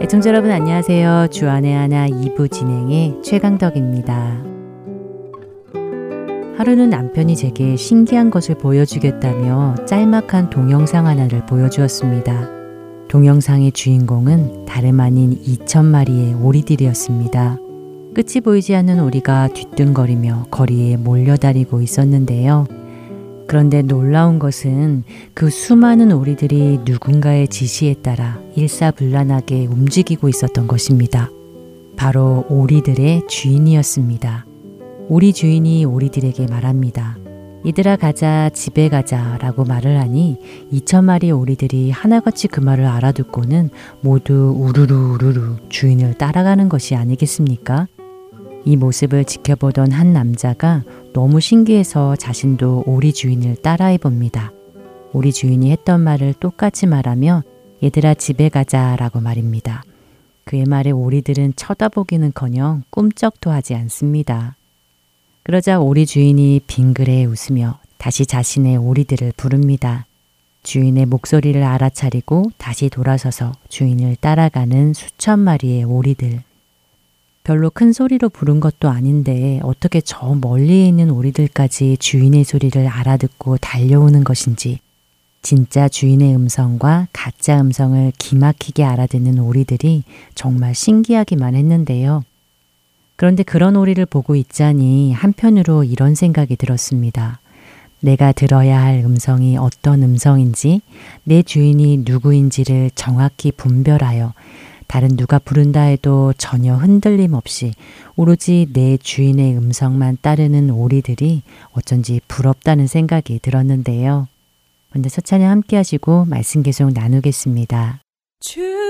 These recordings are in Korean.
애청자 여러분 안녕하세요. 주안의 하나 2부 진행의 최강덕입니다. 하루는 남편이 제게 신기한 것을 보여주겠다며 짤막한 동영상 하나를 보여주었습니다. 동영상의 주인공은 다름 아닌 2천 마리의 오리들이었습니다. 끝이 보이지 않는 오리가 뒤뚱거리며 거리에 몰려다니고 있었는데요. 그런데 놀라운 것은 그 수많은 오리들이 누군가의 지시에 따라 일사불란하게 움직이고 있었던 것입니다. 바로 오리들의 주인이었습니다. 우리 주인이 우리들에게 말합니다. 이들아 가자, 집에 가자 라고 말을 하니 2천 마리 오리들이 하나같이 그 말을 알아듣고는 모두 우르르 우르르 주인을 따라가는 것이 아니겠습니까? 이 모습을 지켜보던 한 남자가 너무 신기해서 자신도 오리 주인을 따라해 봅니다. 우리 주인이 했던 말을 똑같이 말하며 얘들아 집에 가자 라고 말입니다. 그의 말에 오리들은 쳐다보기는 커녕 꿈쩍도 하지 않습니다. 그러자 오리 주인이 빙그레 웃으며 다시 자신의 오리들을 부릅니다. 주인의 목소리를 알아차리고 다시 돌아서서 주인을 따라가는 수천 마리의 오리들. 별로 큰 소리로 부른 것도 아닌데 어떻게 저 멀리에 있는 오리들까지 주인의 소리를 알아듣고 달려오는 것인지 진짜 주인의 음성과 가짜 음성을 기막히게 알아듣는 오리들이 정말 신기하기만 했는데요. 그런데 그런 오리를 보고 있자니 한편으로 이런 생각이 들었습니다. 내가 들어야 할 음성이 어떤 음성인지 내 주인이 누구인지를 정확히 분별하여 다른 누가 부른다 해도 전혀 흔들림 없이 오로지 내 주인의 음성만 따르는 오리들이 어쩐지 부럽다는 생각이 들었는데요. 먼저 첫 찬양 함께 하시고 말씀 계속 나누겠습니다. 주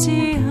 주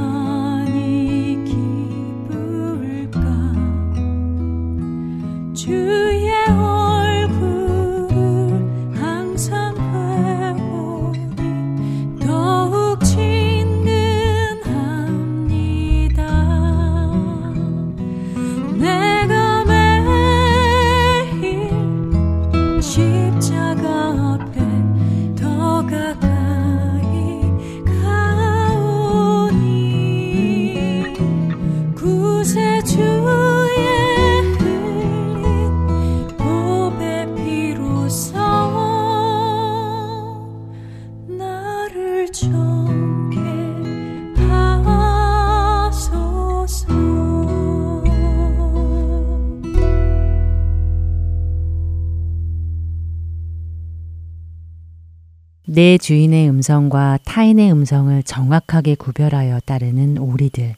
내 주인의 음성과 타인의 음성을 정확하게 구별하여 따르는 오리들.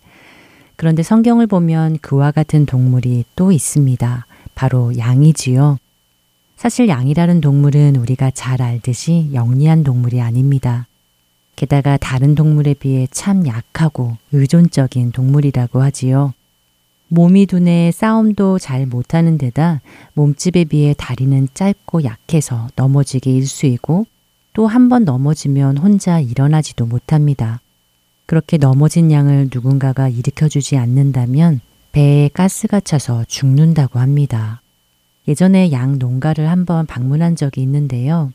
그런데 성경을 보면 그와 같은 동물이 또 있습니다. 바로 양이지요. 사실 양이라는 동물은 우리가 잘 알듯이 영리한 동물이 아닙니다. 게다가 다른 동물에 비해 참 약하고 의존적인 동물이라고 하지요. 몸이 둔해 싸움도 잘 못하는 데다 몸집에 비해 다리는 짧고 약해서 넘어지기 일수이고 또 한 번 넘어지면 혼자 일어나지도 못합니다. 그렇게 넘어진 양을 누군가가 일으켜주지 않는다면 배에 가스가 차서 죽는다고 합니다. 예전에 양 농가를 한번 방문한 적이 있는데요.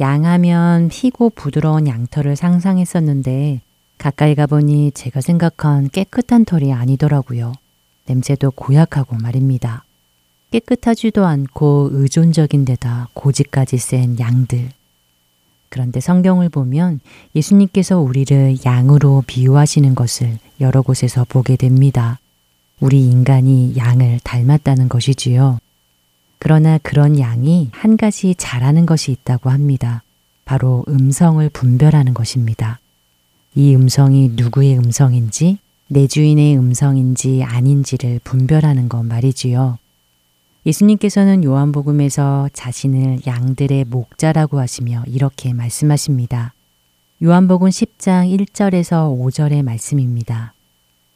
양하면 희고 부드러운 양털을 상상했었는데 가까이 가보니 제가 생각한 깨끗한 털이 아니더라고요. 냄새도 고약하고 말입니다. 깨끗하지도 않고 의존적인 데다 고집까지 센 양들. 그런데 성경을 보면 예수님께서 우리를 양으로 비유하시는 것을 여러 곳에서 보게 됩니다. 우리 인간이 양을 닮았다는 것이지요. 그러나 그런 양이 한 가지 잘하는 것이 있다고 합니다. 바로 음성을 분별하는 것입니다. 이 음성이 누구의 음성인지, 내 주인의 음성인지 아닌지를 분별하는 것 말이지요. 예수님께서는 요한복음에서 자신을 양들의 목자라고 하시며 이렇게 말씀하십니다. 요한복음 10장 1절에서 5절의 말씀입니다.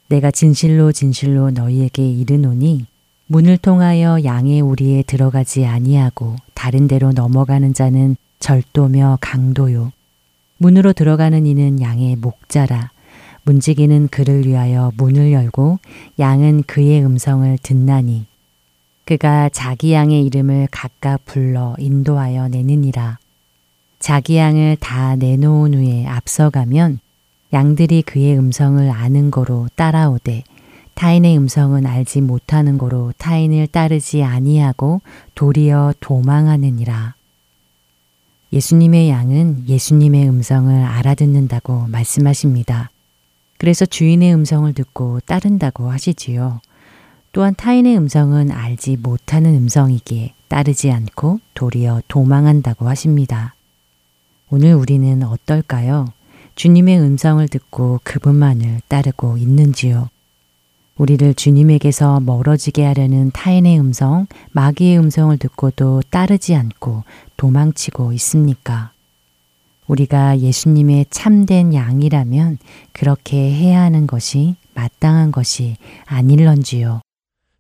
내가 진실로 진실로 너희에게 이르노니 문을 통하여 양의 우리에 들어가지 아니하고 다른 데로 넘어가는 자는 절도며 강도요. 문으로 들어가는 이는 양의 목자라. 문지기는 그를 위하여 문을 열고 양은 그의 음성을 듣나니 그가 자기 양의 이름을 각각 불러 인도하여 내느니라. 자기 양을 다 내놓은 후에 앞서가면 양들이 그의 음성을 아는 거로 따라오되 타인의 음성은 알지 못하는 거로 타인을 따르지 아니하고 도리어 도망하느니라. 예수님의 양은 예수님의 음성을 알아듣는다고 말씀하십니다. 그래서 주인의 음성을 듣고 따른다고 하시지요. 또한 타인의 음성은 알지 못하는 음성이기에 따르지 않고 도리어 도망한다고 하십니다. 오늘 우리는 어떨까요? 주님의 음성을 듣고 그분만을 따르고 있는지요? 우리를 주님에게서 멀어지게 하려는 타인의 음성, 마귀의 음성을 듣고도 따르지 않고 도망치고 있습니까? 우리가 예수님의 참된 양이라면 그렇게 해야 하는 것이 마땅한 것이 아닐런지요.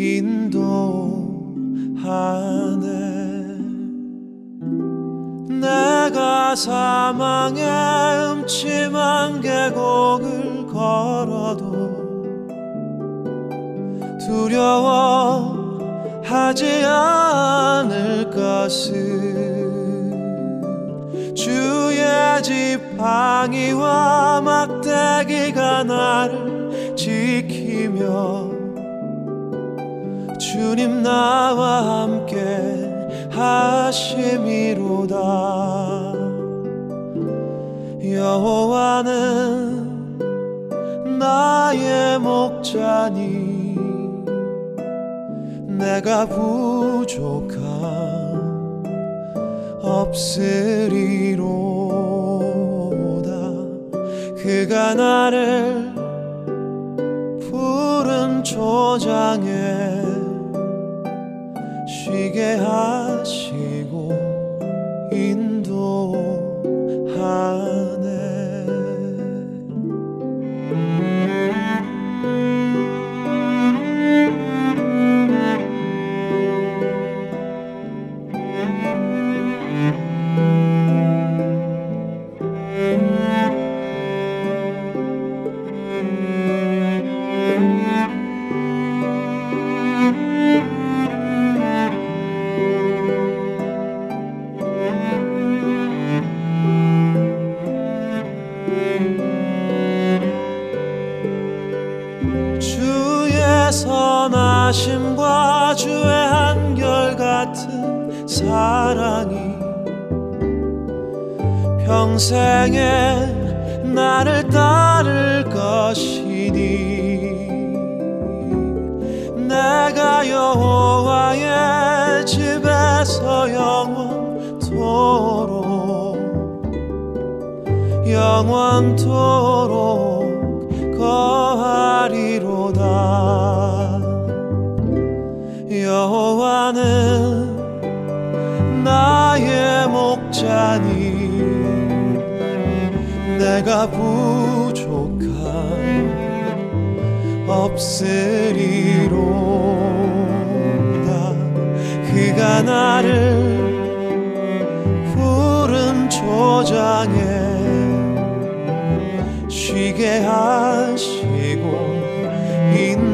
인도하네. 내가 사망의 음침한 계곡을 걸어도 두려워하지 않을 것을 주의 지팡이와 막대기가 나를 지키며 주님 나와 함께 하심이로다. 여호와는 나의 목자니 내가 부족함 없으리로다. 그가 나를 푸른 초장에 쉬게 하시 같은 사랑이 평생에 나를 따를 것이니 내가 여호와의 집에서 영원토록 영원토록 거하리로다 여호와는 나의 목자니 내가 부족한 없으리로다. 그가 나를 푸른 초장에 쉬게 하시고 인도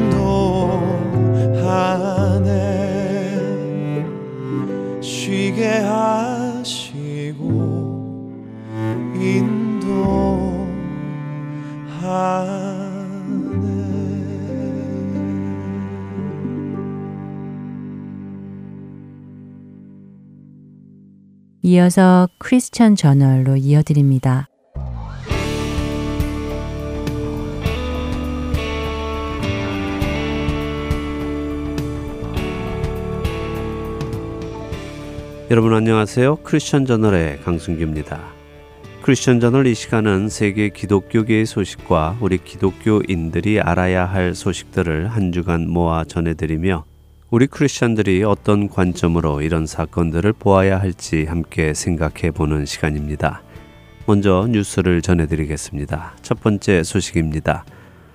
이어서 크리스천 저널로 이어드립니다. 여러분 안녕하세요. 크리스천 저널의 강승규입니다. 크리스천 저널 이 시간은 세계 기독교계의 소식과 우리 기독교인들이 알아야 할 소식들을 한 주간 모아 전해드리며 우리 크리스천들이 어떤 관점으로 이런 사건들을 보아야 할지 함께 생각해 보는 시간입니다. 먼저 뉴스를 전해드리겠습니다. 첫 번째 소식입니다.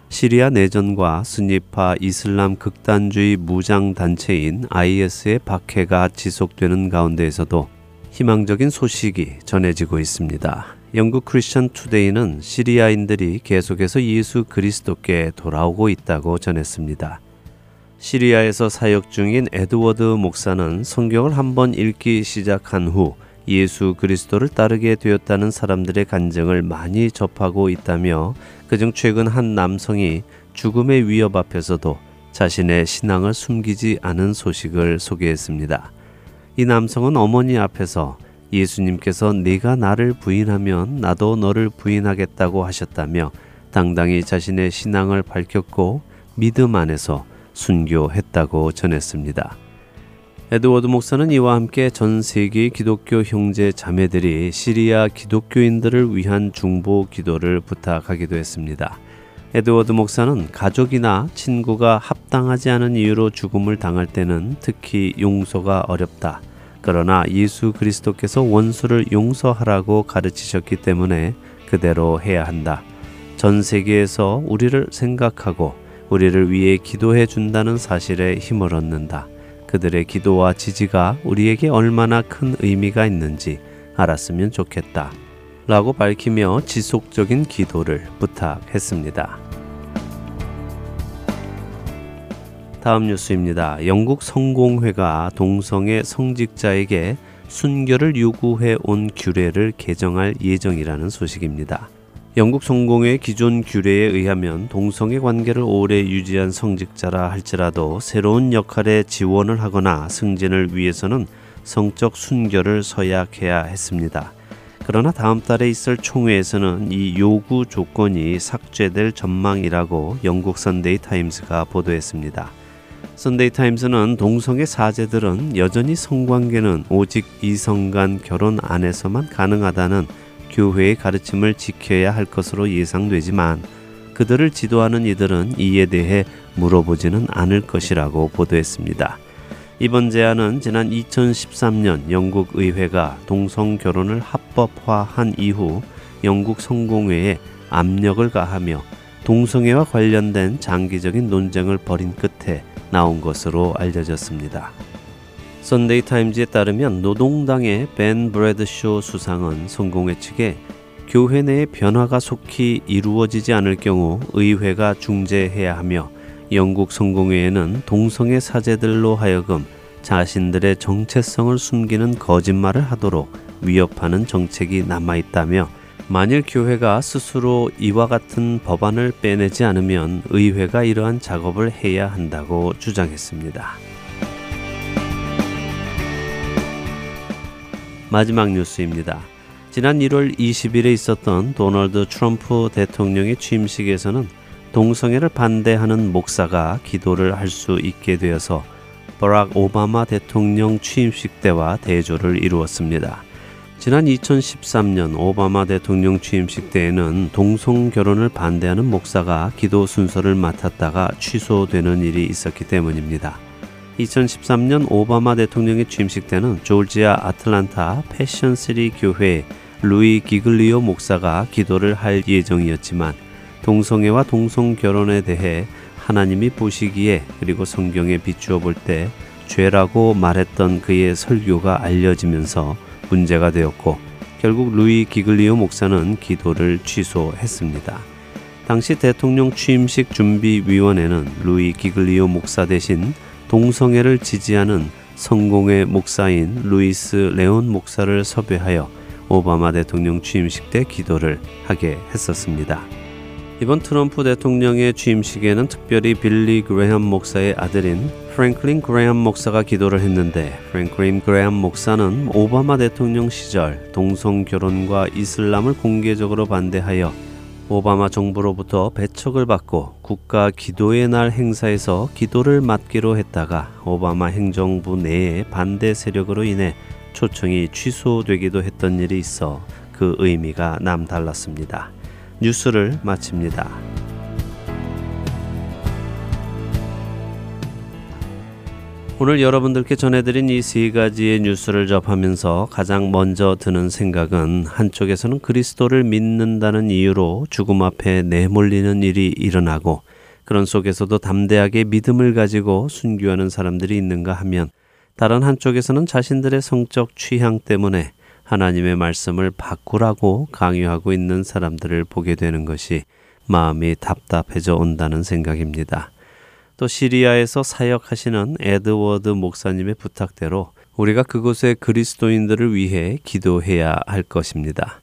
시리아 내전과 순위파 이슬람 극단주의 무장 단체인 IS의 박해가 지속되는 가운데에서도 희망적인 소식이 전해지고 있습니다. 영국 크리스천 투데이는 시리아인들이 계속해서 예수 그리스도께 돌아오고 있다고 전했습니다. 시리아에서 사역 중인 에드워드 목사는 성경을 한번 읽기 시작한 후 예수 그리스도를 따르게 되었다는 사람들의 간증을 많이 접하고 있다며 그중 최근 한 남성이 죽음의 위협 앞에서도 자신의 신앙을 숨기지 않은 소식을 소개했습니다. 이 남성은 어머니 앞에서 예수님께서 네가 나를 부인하면 나도 너를 부인하겠다고 하셨다며 당당히 자신의 신앙을 밝혔고 믿음 안에서 순교했다고 전했습니다. 에드워드 목사는 이와 함께 전 세계의 기독교 형제 자매들이 시리아 기독교인들을 위한 중보 기도를 부탁하기도 했습니다. 에드워드 목사는 가족이나 친구가 합당하지 않은 이유로 죽음을 당할 때는 특히 용서가 어렵다. 그러나 예수 그리스도께서 원수를 용서하라고 가르치셨기 때문에 그대로 해야 한다. 전 세계에서 우리를 생각하고 우리를 위해 기도해 준다는 사실에 힘을 얻는다. 그들의 기도와 지지가 우리에게 얼마나 큰 의미가 있는지 알았으면 좋겠다. 라고 밝히며 지속적인 기도를 부탁했습니다. 다음 뉴스입니다. 영국 성공회가 동성애 성직자에게 순결을 요구해 온 규례를 개정할 예정이라는 소식입니다. 영국 성공회 기존 규례에 의하면 동성애 관계를 오래 유지한 성직자라 할지라도 새로운 역할에 지원을 하거나 승진을 위해서는 성적 순결을 서약해야 했습니다. 그러나 다음 달에 있을 총회에서는 이 요구 조건이 삭제될 전망이라고 영국 선데이 타임스가 보도했습니다. 선데이 타임스는 동성애 사제들은 여전히 성관계는 오직 이성 간 결혼 안에서만 가능하다는 교회의 가르침을 지켜야 할 것으로 예상되지만 그들을 지도하는 이들은 이에 대해 물어보지는 않을 것이라고 보도했습니다. 이번 제안은 지난 2013년 영국 의회가 동성 결혼을 합법화한 이후 영국 성공회에 압력을 가하며 동성애와 관련된 장기적인 논쟁을 벌인 끝에 나온 것으로 알려졌습니다. 선데이 타임즈에 따르면 노동당의 벤 브래드쇼 수상은 성공회 측에 교회 내의 변화가 속히 이루어지지 않을 경우 의회가 중재해야 하며 영국 성공회에는 동성애 사제들로 하여금 자신들의 정체성을 숨기는 거짓말을 하도록 위협하는 정책이 남아 있다며 만일 교회가 스스로 이와 같은 법안을 빼내지 않으면 의회가 이러한 작업을 해야 한다고 주장했습니다. 마지막 뉴스입니다. 지난 1월 20일에 있었던 도널드 트럼프 대통령의 취임식에서는 동성애를 반대하는 목사가 기도를 할 수 있게 되어서 버락 오바마 대통령 취임식 때와 대조를 이루었습니다. 지난 2013년 오바마 대통령 취임식 때에는 동성 결혼을 반대하는 목사가 기도 순서를 맡았다가 취소되는 일이 있었기 때문입니다. 2013년 오바마 대통령의 취임식 때는 조지아 아틀란타 패션시리 교회 루이 기글리오 목사가 기도를 할 예정이었지만 동성애와 동성 결혼에 대해 하나님이 보시기에 그리고 성경에 비추어 볼 때 죄라고 말했던 그의 설교가 알려지면서 문제가 되었고 결국 루이 기글리오 목사는 기도를 취소했습니다. 당시 대통령 취임식 준비위원회는 루이 기글리오 목사 대신 동성애를 지지하는 성공회 목사인 루이스 레온 목사를 섭외하여 오바마 대통령 취임식 때 기도를 하게 했었습니다. 이번 트럼프 대통령의 취임식에는 특별히 빌리 그레함 목사의 아들인 프랭클린 그레함 목사가 기도를 했는데 프랭클린 그레함 목사는 오바마 대통령 시절 동성 결혼과 이슬람을 공개적으로 반대하여 오바마 정부로부터 배척을 받고 국가 기도의 날 행사에서 기도를 맡기로 했다가 오바마 행정부 내의 반대 세력으로 인해 초청이 취소되기도 했던 일이 있어 그 의미가 남달랐습니다. 뉴스를 마칩니다. 오늘 여러분들께 전해드린 이 세 가지의 뉴스를 접하면서 가장 먼저 드는 생각은 한쪽에서는 그리스도를 믿는다는 이유로 죽음 앞에 내몰리는 일이 일어나고 그런 속에서도 담대하게 믿음을 가지고 순교하는 사람들이 있는가 하면 다른 한쪽에서는 자신들의 성적 취향 때문에 하나님의 말씀을 바꾸라고 강요하고 있는 사람들을 보게 되는 것이 마음이 답답해져 온다는 생각입니다. 또 시리아에서 사역하시는 에드워드 목사님의 부탁대로 우리가 그곳의 그리스도인들을 위해 기도해야 할 것입니다.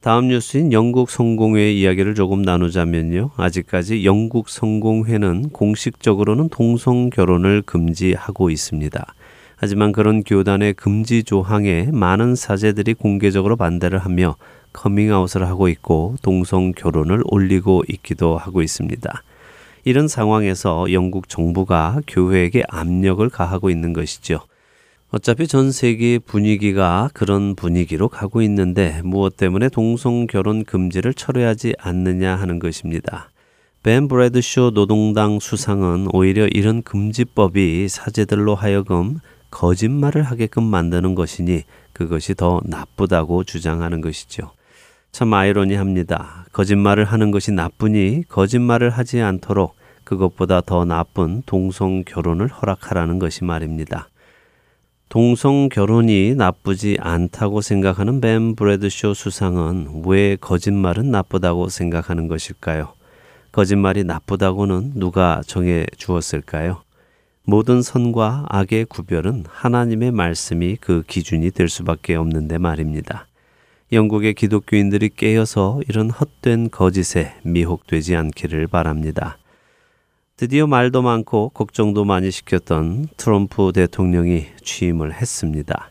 다음 뉴스인 영국 성공회 이야기를 조금 나누자면요. 아직까지 영국 성공회는 공식적으로는 동성 결혼을 금지하고 있습니다. 하지만 그런 교단의 금지 조항에 많은 사제들이 공개적으로 반대를 하며 커밍아웃을 하고 있고 동성 결혼을 올리고 있기도 하고 있습니다. 이런 상황에서 영국 정부가 교회에게 압력을 가하고 있는 것이죠. 어차피 전 세계 분위기가 그런 분위기로 가고 있는데 무엇 때문에 동성 결혼 금지를 철회하지 않느냐 하는 것입니다. 벤 브래드쇼 노동당 수상은 오히려 이런 금지법이 사제들로 하여금 거짓말을 하게끔 만드는 것이니 그것이 더 나쁘다고 주장하는 것이죠. 참 아이러니합니다. 거짓말을 하는 것이 나쁘니 거짓말을 하지 않도록 그것보다 더 나쁜 동성 결혼을 허락하라는 것이 말입니다. 동성 결혼이 나쁘지 않다고 생각하는 벤 브래드쇼 수상은 왜 거짓말은 나쁘다고 생각하는 것일까요? 거짓말이 나쁘다고는 누가 정해 주었을까요? 모든 선과 악의 구별은 하나님의 말씀이 그 기준이 될 수밖에 없는데 말입니다. 영국의 기독교인들이 깨어서 이런 헛된 거짓에 미혹되지 않기를 바랍니다. 드디어 말도 많고 걱정도 많이 시켰던 트럼프 대통령이 취임을 했습니다.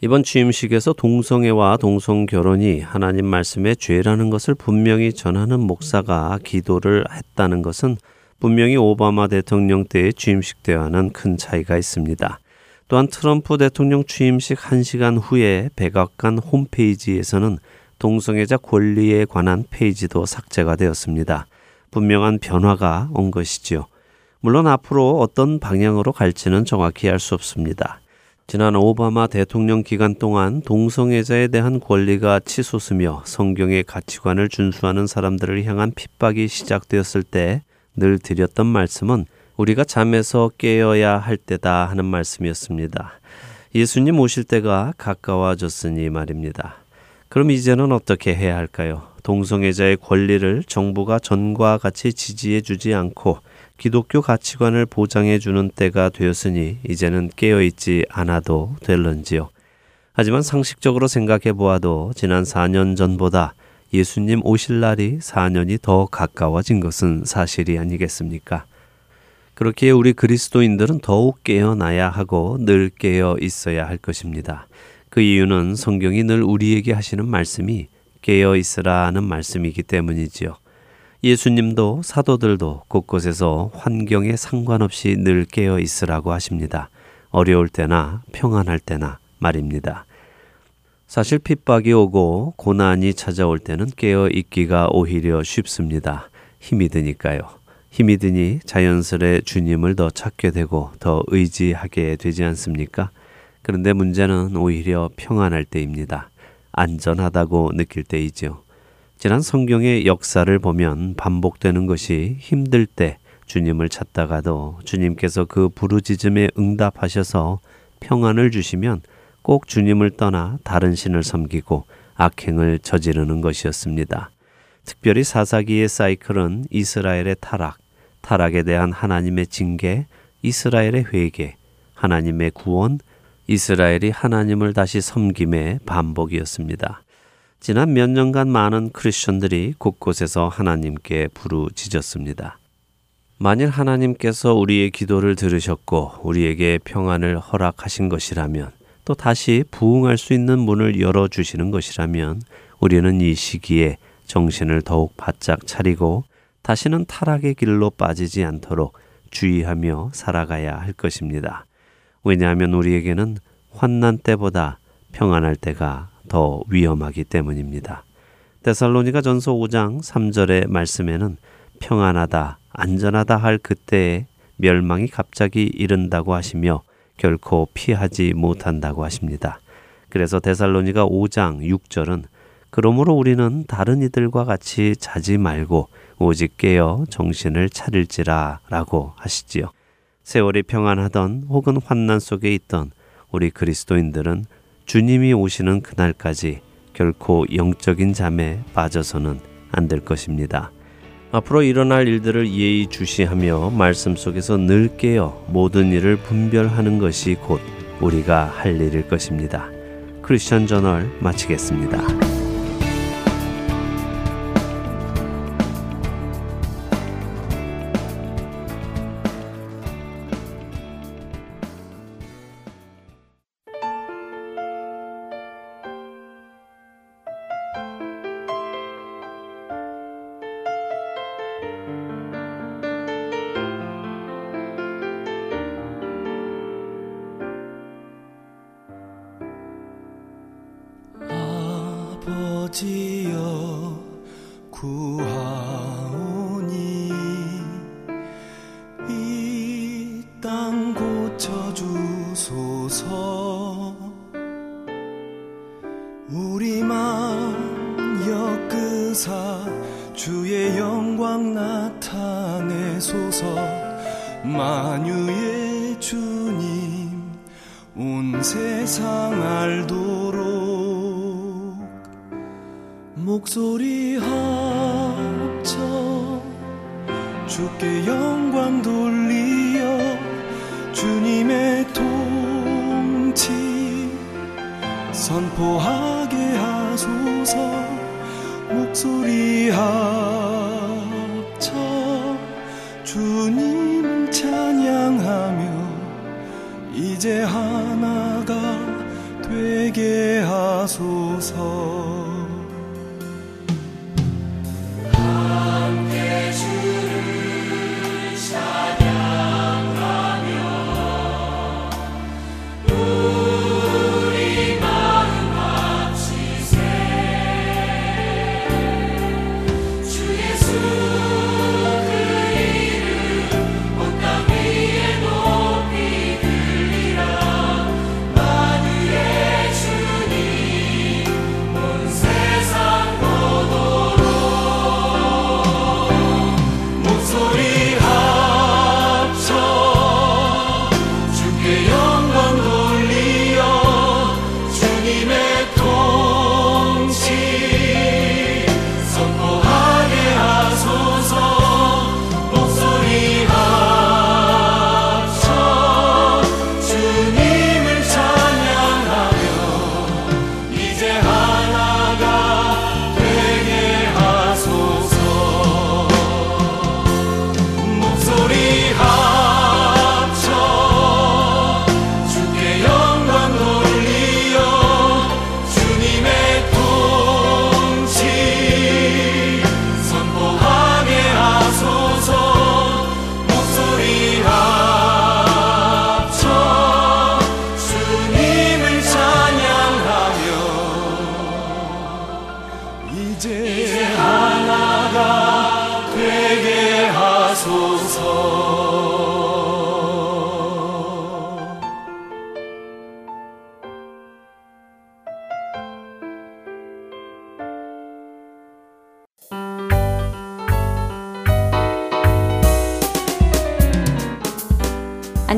이번 취임식에서 동성애와 동성 결혼이 하나님 말씀의 죄라는 것을 분명히 전하는 목사가 기도를 했다는 것은 분명히 오바마 대통령 때의 취임식 때와는 큰 차이가 있습니다. 또한 트럼프 대통령 취임식 1시간 후에 백악관 홈페이지에서는 동성애자 권리에 관한 페이지도 삭제가 되었습니다. 분명한 변화가 온 것이지요. 물론 앞으로 어떤 방향으로 갈지는 정확히 알 수 없습니다. 지난 오바마 대통령 기간 동안 동성애자에 대한 권리가 치솟으며 성경의 가치관을 준수하는 사람들을 향한 핍박이 시작되었을 때 늘 드렸던 말씀은 우리가 잠에서 깨어야 할 때다 하는 말씀이었습니다. 예수님 오실 때가 가까워졌으니 말입니다. 그럼 이제는 어떻게 해야 할까요? 동성애자의 권리를 정부가 전과 같이 지지해 주지 않고 기독교 가치관을 보장해 주는 때가 되었으니 이제는 깨어 있지 않아도 될런지요. 하지만 상식적으로 생각해 보아도 지난 4년 전보다 예수님 오실 날이 4년이 더 가까워진 것은 사실이 아니겠습니까? 그렇기에 우리 그리스도인들은 더욱 깨어나야 하고 늘 깨어 있어야 할 것입니다. 그 이유는 성경이 늘 우리에게 하시는 말씀이 깨어 있으라는 말씀이기 때문이지요. 예수님도 사도들도 곳곳에서 환경에 상관없이 늘 깨어 있으라고 하십니다. 어려울 때나 평안할 때나 말입니다. 사실 핍박이 오고 고난이 찾아올 때는 깨어 있기가 오히려 쉽습니다. 힘이 드니까요. 힘이 드니 자연스레 주님을 더 찾게 되고 더 의지하게 되지 않습니까? 그런데 문제는 오히려 평안할 때입니다. 안전하다고 느낄 때이죠. 지난 성경의 역사를 보면 반복되는 것이 힘들 때 주님을 찾다가도 주님께서 그 부르짖음에 응답하셔서 평안을 주시면 꼭 주님을 떠나 다른 신을 섬기고 악행을 저지르는 것이었습니다. 특별히 사사기의 사이클은 이스라엘의 타락, 타락에 대한 하나님의 징계, 이스라엘의 회개, 하나님의 구원, 이스라엘이 하나님을 다시 섬김의 반복이었습니다. 지난 몇 년간 많은 크리스천들이 곳곳에서 하나님께 부르짖었습니다. 만일 하나님께서 우리의 기도를 들으셨고 우리에게 평안을 허락하신 것이라면 또 다시 부흥할 수 있는 문을 열어 주시는 것이라면 우리는 이 시기에 정신을 더욱 바짝 차리고 다시는 타락의 길로 빠지지 않도록 주의하며 살아가야 할 것입니다. 왜냐하면 우리에게는 환난 때보다 평안할 때가 더 위험하기 때문입니다. 데살로니가 전서 5장 3절의 말씀에는 평안하다, 안전하다 할 그때에 멸망이 갑자기 이른다고 하시며 결코 피하지 못한다고 하십니다. 그래서 데살로니가 5장 6절은 그러므로 우리는 다른 이들과 같이 자지 말고 오직 깨어 정신을 차릴지라 라고 하시지요. 세월이 평안하던 혹은 환난 속에 있던 우리 그리스도인들은 주님이 오시는 그날까지 결코 영적인 잠에 빠져서는 안 될 것입니다. 앞으로 일어날 일들을 예의 주시하며 말씀 속에서 늘 깨어 모든 일을 분별하는 것이 곧 우리가 할 일일 것입니다. 크리스천 저널 마치겠습니다. 온 세상 알도록 목소리 합쳐 주께 영광 돌리어 주님의 통치 선포하게 하소서. 목소리 합쳐 주님 찬양하며 이제 한 되게 하소서.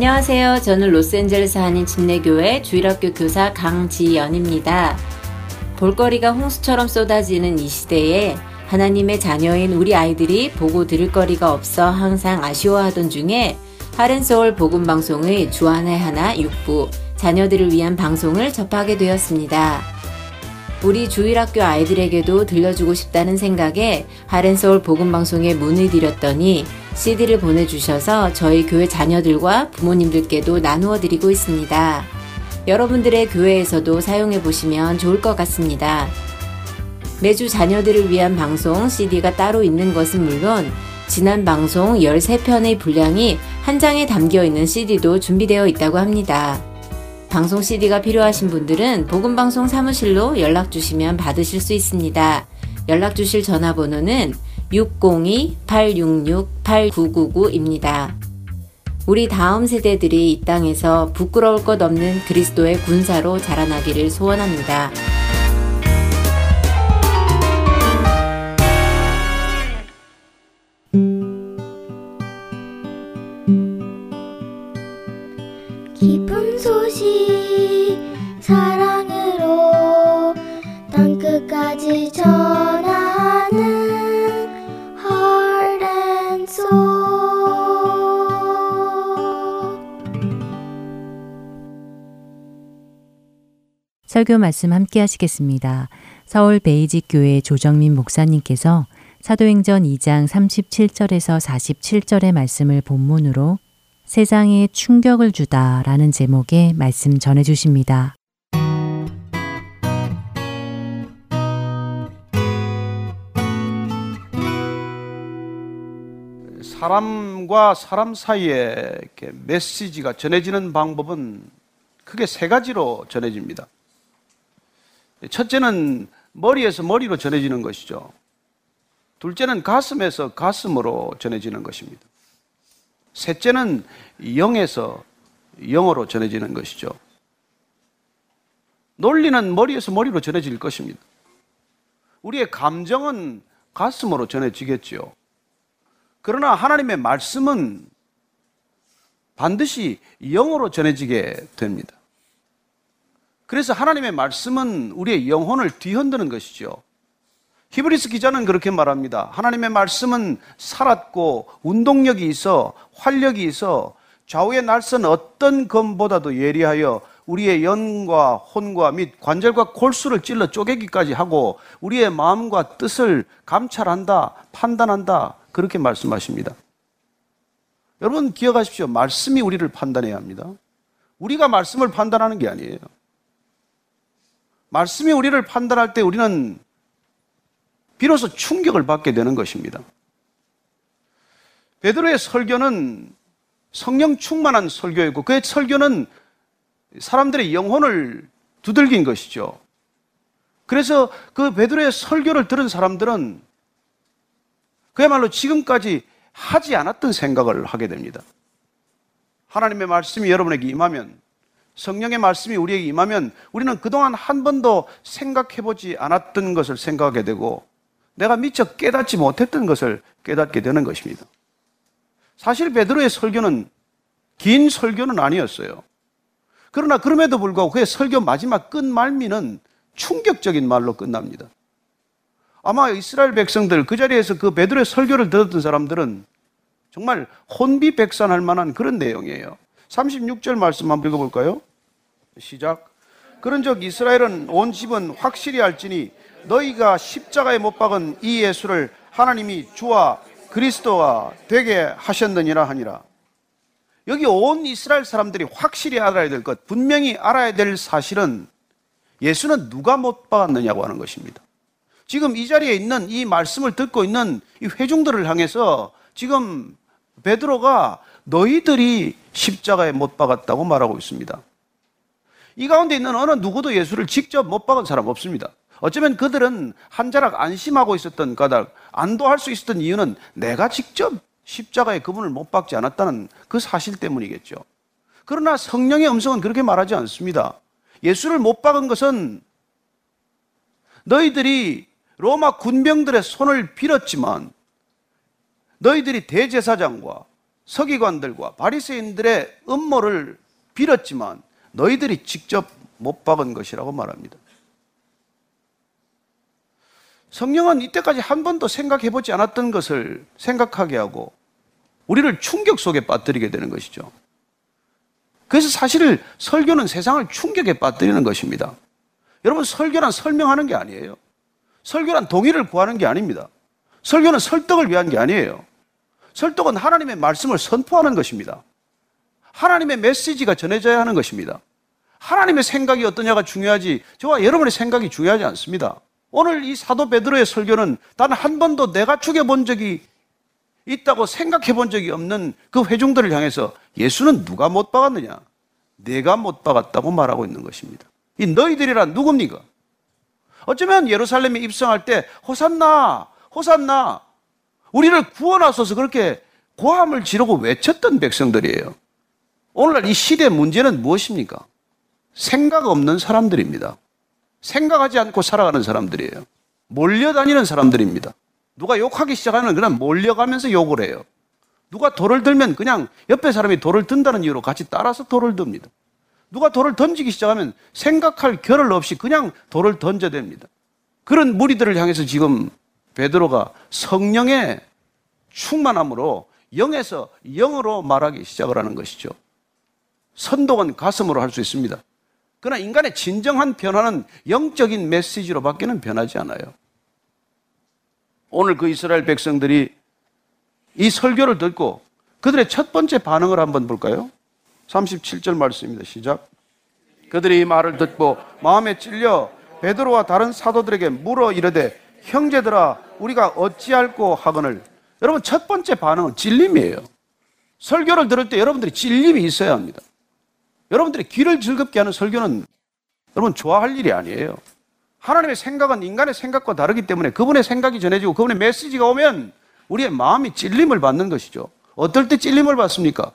안녕하세요. 저는 로스앤젤레스 한인 침례교회 주일학교 교사 강지연입니다. 볼거리가 홍수처럼 쏟아지는 이 시대에 하나님의 자녀인 우리 아이들이 보고 들을 거리가 없어 항상 아쉬워하던 중에 하렌소울 복음방송의 주안의 하나 6부 자녀들을 위한 방송을 접하게 되었습니다. 우리 주일학교 아이들에게도 들려주고 싶다는 생각에 하렌서울 복음방송에 문을 드렸더니 CD를 보내주셔서 저희 교회 자녀들과 부모님들께도 나누어 드리고 있습니다. 여러분들의 교회에서도 사용해 보시면 좋을 것 같습니다. 매주 자녀들을 위한 방송 CD가 따로 있는 것은 물론 지난 방송 13편의 분량이 한 장에 담겨 있는 CD도 준비되어 있다고 합니다. 방송 CD가 필요하신 분들은 복음방송 사무실로 연락 주시면 받으실 수 있습니다. 연락 주실 전화번호는 602-866-8999입니다. 우리 다음 세대들이 이 땅에서 부끄러울 것 없는 그리스도의 군사로 자라나기를 소원합니다. 설교 말씀 함께 하시겠습니다. 서울 베이직 교회 조정민 목사님께서 사도행전 2장 37절에서 47절의 말씀을 본문으로 세상에 충격을 주다라는 제목의 말씀 전해 주십니다. 사람과 사람 사이에 메시지가 전해지는 방법은 크게 세 가지로 전해집니다. 첫째는 머리에서 머리로 전해지는 것이죠. 둘째는 가슴에서 가슴으로 전해지는 것입니다. 셋째는 영에서 영어로 전해지는 것이죠. 논리는 머리에서 머리로 전해질 것입니다. 우리의 감정은 가슴으로 전해지겠지요. 그러나 하나님의 말씀은 반드시 영어로 전해지게 됩니다. 그래서 하나님의 말씀은 우리의 영혼을 뒤흔드는 것이죠. 히브리스 기자는 그렇게 말합니다. 하나님의 말씀은 살았고 운동력이 있어 활력이 있어 좌우의 날선 어떤 검보다도 예리하여 우리의 연과 혼과 및 관절과 골수를 찔러 쪼개기까지 하고 우리의 마음과 뜻을 감찰한다, 판단한다 그렇게 말씀하십니다. 여러분 기억하십시오. 말씀이 우리를 판단해야 합니다. 우리가 말씀을 판단하는 게 아니에요. 말씀이 우리를 판단할 때 우리는 비로소 충격을 받게 되는 것입니다. 베드로의 설교는 성령 충만한 설교였고 그의 설교는 사람들의 영혼을 두들긴 것이죠. 그래서 그 베드로의 설교를 들은 사람들은 그야말로 지금까지 하지 않았던 생각을 하게 됩니다. 하나님의 말씀이 여러분에게 임하면 성령의 말씀이 우리에게 임하면 우리는 그동안 한 번도 생각해 보지 않았던 것을 생각하게 되고 내가 미처 깨닫지 못했던 것을 깨닫게 되는 것입니다. 사실 베드로의 설교는 긴 설교는 아니었어요. 그러나 그럼에도 불구하고 그의 설교 마지막 끝말미는 충격적인 말로 끝납니다. 아마 이스라엘 백성들 그 자리에서 그 베드로의 설교를 들었던 사람들은 정말 혼비백산할 만한 그런 내용이에요. 36절 말씀 한번 읽어볼까요? 시작. 그런즉 이스라엘은 온 집은 확실히 알지니 너희가 십자가에 못 박은 이 예수를 하나님이 주와 그리스도가 되게 하셨느니라 하니라. 여기 온 이스라엘 사람들이 확실히 알아야 될 것, 분명히 알아야 될 사실은 예수는 누가 못 박았느냐고 하는 것입니다. 지금 이 자리에 있는 이 말씀을 듣고 있는 이 회중들을 향해서 지금 베드로가 너희들이 십자가에 못 박았다고 말하고 있습니다. 이 가운데 있는 어느 누구도 예수를 직접 못 박은 사람 없습니다. 어쩌면 그들은 한 자락 안심하고 있었던 까닭, 안도할 수 있었던 이유는 내가 직접 십자가에 그분을 못 박지 않았다는 그 사실 때문이겠죠. 그러나 성령의 음성은 그렇게 말하지 않습니다. 예수를 못 박은 것은 너희들이 로마 군병들의 손을 빌었지만 너희들이 대제사장과 서기관들과 바리새인들의 음모를 빌었지만 너희들이 직접 못 박은 것이라고 말합니다. 성령은 이때까지 한 번도 생각해 보지 않았던 것을 생각하게 하고 우리를 충격 속에 빠뜨리게 되는 것이죠. 그래서 사실 설교는 세상을 충격에 빠뜨리는 것입니다. 여러분, 설교란 설명하는 게 아니에요. 설교란 동의를 구하는 게 아닙니다. 설교는 설득을 위한 게 아니에요. 설득은 하나님의 말씀을 선포하는 것입니다. 하나님의 메시지가 전해져야 하는 것입니다. 하나님의 생각이 어떠냐가 중요하지 저와 여러분의 생각이 중요하지 않습니다. 오늘 이 사도 베드로의 설교는 단 한 번도 내가 죽여본 적이 있다고 생각해 본 적이 없는 그 회중들을 향해서 예수는 누가 못 박았느냐? 내가 못 박았다고 말하고 있는 것입니다. 이 너희들이란 누굽니까? 어쩌면 예루살렘에 입성할 때 호산나, 호산나, 우리를 구원하소서 그렇게 고함을 지르고 외쳤던 백성들이에요. 오늘날 이 시대의 문제는 무엇입니까? 생각 없는 사람들입니다. 생각하지 않고 살아가는 사람들이에요. 몰려다니는 사람들입니다. 누가 욕하기 시작하면 그냥 몰려가면서 욕을 해요. 누가 돌을 들면 그냥 옆에 사람이 돌을 든다는 이유로 같이 따라서 돌을 듭니다. 누가 돌을 던지기 시작하면 생각할 겨를 없이 그냥 돌을 던져댑니다. 그런 무리들을 향해서 지금 베드로가 성령의 충만함으로 영에서 영으로 말하기 시작을 하는 것이죠. 선동은 가슴으로 할 수 있습니다. 그러나 인간의 진정한 변화는 영적인 메시지로 밖에는 변하지 않아요. 오늘 그 이스라엘 백성들이 이 설교를 듣고 그들의 첫 번째 반응을 한번 볼까요? 37절 말씀입니다. 시작. 그들이 이 말을 듣고 마음에 찔려 베드로와 다른 사도들에게 물어 이르되 형제들아 우리가 어찌할꼬 하거늘 여러분 첫 번째 반응은 찔림이에요. 설교를 들을 때 여러분들이 찔림이 있어야 합니다. 여러분들이 귀를 즐겁게 하는 설교는 여러분 좋아할 일이 아니에요. 하나님의 생각은 인간의 생각과 다르기 때문에 그분의 생각이 전해지고 그분의 메시지가 오면 우리의 마음이 찔림을 받는 것이죠. 어떨 때 찔림을 받습니까?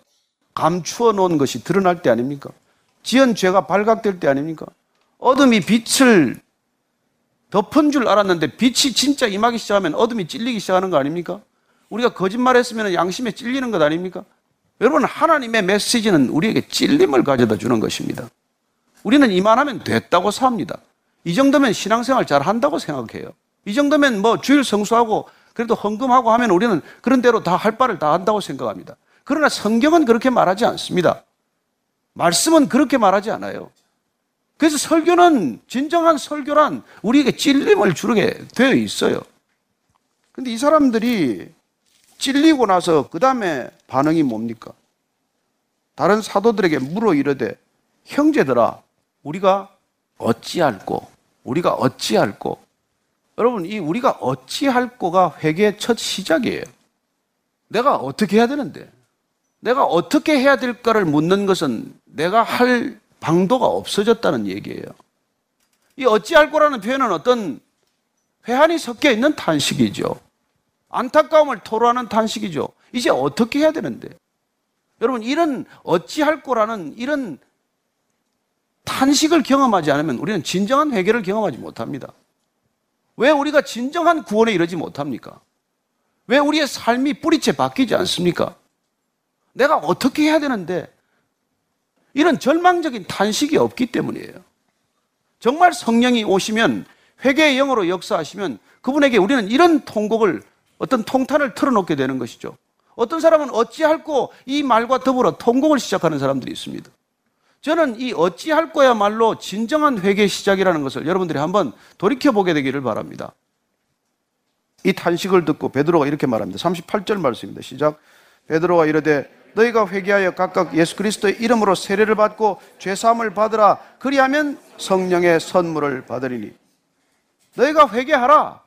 감추어 놓은 것이 드러날 때 아닙니까? 지은 죄가 발각될 때 아닙니까? 어둠이 빛을 덮은 줄 알았는데 빛이 진짜 임하기 시작하면 어둠이 찔리기 시작하는 거 아닙니까? 우리가 거짓말했으면 양심에 찔리는 것 아닙니까? 여러분 하나님의 메시지는 우리에게 찔림을 가져다 주는 것입니다. 우리는 이만하면 됐다고 삽니다. 이 정도면 신앙생활 잘 한다고 생각해요. 이 정도면 뭐 주일 성수하고 그래도 헌금하고 하면 우리는 그런 대로 다 할 바를 다 한다고 생각합니다. 그러나 성경은 그렇게 말하지 않습니다. 말씀은 그렇게 말하지 않아요. 그래서 설교는 진정한 설교란 우리에게 찔림을 주게 되어 있어요. 근데 이 사람들이 찔리고 나서 그 다음에 반응이 뭡니까? 다른 사도들에게 물어 이르되 형제들아 우리가 어찌할꼬 우리가 어찌할꼬 여러분 이 우리가 어찌할꼬가 회개의 첫 시작이에요. 내가 어떻게 해야 되는데 내가 어떻게 해야 될까를 묻는 것은 내가 할 방도가 없어졌다는 얘기예요. 이 어찌할 거라는 표현은 어떤 회한이 섞여 있는 탄식이죠. 안타까움을 토로하는 탄식이죠. 이제 어떻게 해야 되는데? 여러분, 이런 어찌할 거라는 이런 탄식을 경험하지 않으면 우리는 진정한 회개를 경험하지 못합니다. 왜 우리가 진정한 구원에 이르지 못합니까? 왜 우리의 삶이 뿌리채 바뀌지 않습니까? 내가 어떻게 해야 되는데 이런 절망적인 탄식이 없기 때문이에요. 정말 성령이 오시면 회개의 영으로 역사하시면 그분에게 우리는 이런 통곡을 어떤 통탄을 틀어놓게 되는 것이죠. 어떤 사람은 어찌할꼬 이 말과 더불어 통곡을 시작하는 사람들이 있습니다. 저는 이 어찌할 거야말로 진정한 회개 시작이라는 것을 여러분들이 한번 돌이켜보게 되기를 바랍니다. 이 탄식을 듣고 베드로가 이렇게 말합니다. 38절 말씀입니다. 시작. 베드로가 이르되 너희가 회개하여 각각 예수 그리스도의 이름으로 세례를 받고 죄 사함을 받으라. 그리하면 성령의 선물을 받으리니. 너희가 회개하라.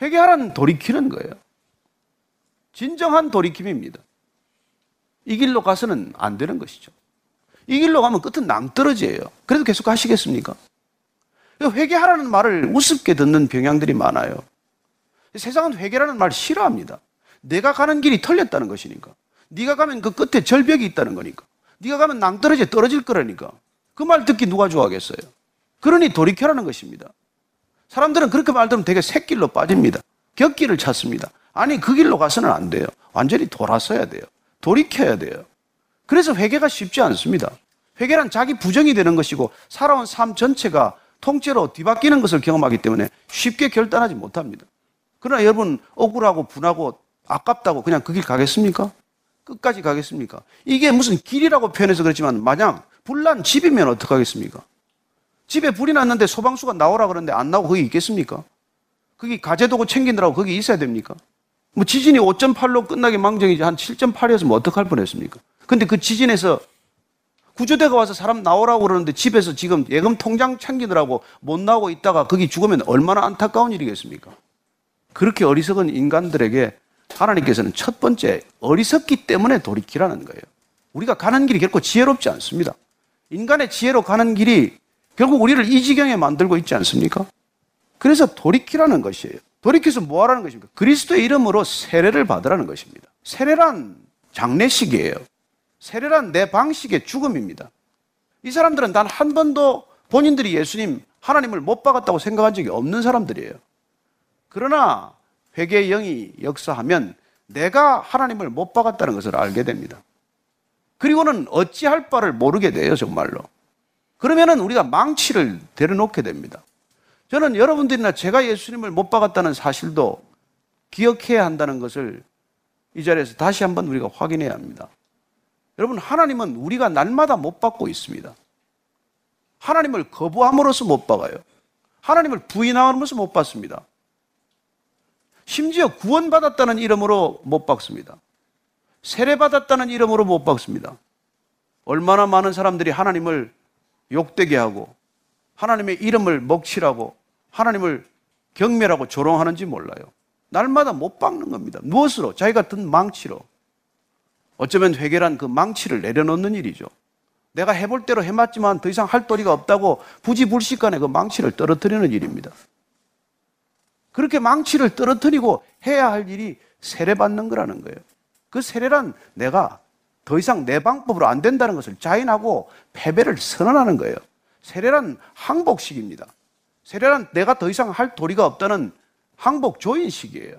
회개하라는 돌이키는 거예요. 진정한 돌이킴입니다. 이 길로 가서는 안 되는 것이죠. 이 길로 가면 끝은 낭떠러지예요. 그래도 계속 가시겠습니까? 회개하라는 말을 우습게 듣는 병양들이 많아요. 세상은 회개라는 말 싫어합니다. 내가 가는 길이 틀렸다는 것이니까. 네가 가면 그 끝에 절벽이 있다는 거니까. 네가 가면 낭떠러지에 떨어질 거라니까. 그 말 듣기 누가 좋아하겠어요? 그러니 돌이켜라는 것입니다. 사람들은 그렇게 말 들으면 되게 새길로 빠집니다. 격길을 찾습니다. 아니 그 길로 가서는 안 돼요. 완전히 돌아서야 돼요. 돌이켜야 돼요. 그래서 회개가 쉽지 않습니다. 회개란 자기 부정이 되는 것이고 살아온 삶 전체가 통째로 뒤바뀌는 것을 경험하기 때문에 쉽게 결단하지 못합니다. 그러나 여러분 억울하고 분하고 아깝다고 그냥 그 길 가겠습니까? 끝까지 가겠습니까? 이게 무슨 길이라고 표현해서 그렇지만 마냥 불난 집이면 어떡하겠습니까? 집에 불이 났는데 소방수가 나오라 그러는데 안 나오고 거기 있겠습니까? 거기 가재도구 챙기느라고 거기 있어야 됩니까? 뭐 지진이 5.8로 끝나기 망정이지 한 7.8이었으면 어떡할 뻔했습니까? 근데 그 지진에서 구조대가 와서 사람 나오라고 그러는데 집에서 지금 예금 통장 챙기느라고 못 나오고 있다가 거기 죽으면 얼마나 안타까운 일이겠습니까? 그렇게 어리석은 인간들에게 하나님께서는 첫 번째 어리석기 때문에 돌이키라는 거예요. 우리가 가는 길이 결코 지혜롭지 않습니다. 인간의 지혜로 가는 길이 결국 우리를 이 지경에 만들고 있지 않습니까? 그래서 돌이키라는 것이에요. 돌이켜서 뭐 하라는 것입니까? 그리스도의 이름으로 세례를 받으라는 것입니다. 세례란 장례식이에요. 세례란 내 방식의 죽음입니다. 이 사람들은 단 한 번도 본인들이 예수님, 하나님을 못 박았다고 생각한 적이 없는 사람들이에요. 그러나 회개의 영이 역사하면 내가 하나님을 못 박았다는 것을 알게 됩니다. 그리고는 어찌할 바를 모르게 돼요, 정말로. 그러면은 우리가 망치를 데려놓게 됩니다. 저는 여러분들이나 제가 예수님을 못 박았다는 사실도 기억해야 한다는 것을 이 자리에서 다시 한번 우리가 확인해야 합니다. 여러분, 하나님은 우리가 날마다 못 받고 있습니다. 하나님을 거부함으로써 못 박아요. 하나님을 부인함으로써 못 받습니다. 심지어 구원받았다는 이름으로 못 박습니다. 세례받았다는 이름으로 못 박습니다. 얼마나 많은 사람들이 하나님을 욕되게 하고 하나님의 이름을 먹칠하고 하나님을 경멸하고 조롱하는지 몰라요. 날마다 못 박는 겁니다. 무엇으로? 자기가 든 망치로. 어쩌면 회개란 그 망치를 내려놓는 일이죠. 내가 해볼 대로 해맞지만 더 이상 할 도리가 없다고 부지불식간에 그 망치를 떨어뜨리는 일입니다. 그렇게 망치를 떨어뜨리고 해야 할 일이 세례받는 거라는 거예요. 그 세례란 내가 더 이상 내 방법으로 안 된다는 것을 자인하고 패배를 선언하는 거예요. 세례란 항복식입니다. 세례란 내가 더 이상 할 도리가 없다는 항복 조인식이에요.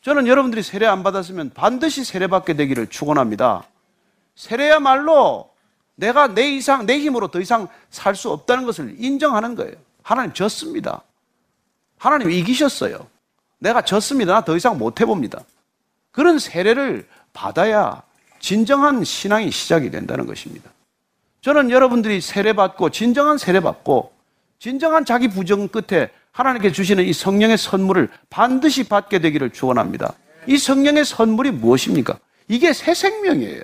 저는 여러분들이 세례 안 받았으면 반드시 세례받게 되기를 축원합니다. 세례야말로 내가 내 이상 내 힘으로 더 이상 살 수 없다는 것을 인정하는 거예요. 하나님 졌습니다. 하나님 이기셨어요. 내가 졌습니다. 나 더 이상 못 해봅니다. 그런 세례를 받아야 진정한 신앙이 시작이 된다는 것입니다. 저는 여러분들이 세례받고 진정한 세례받고 진정한 자기 부정 끝에 하나님께 주시는 이 성령의 선물을 반드시 받게 되기를 축원합니다. 이 성령의 선물이 무엇입니까? 이게 새 생명이에요.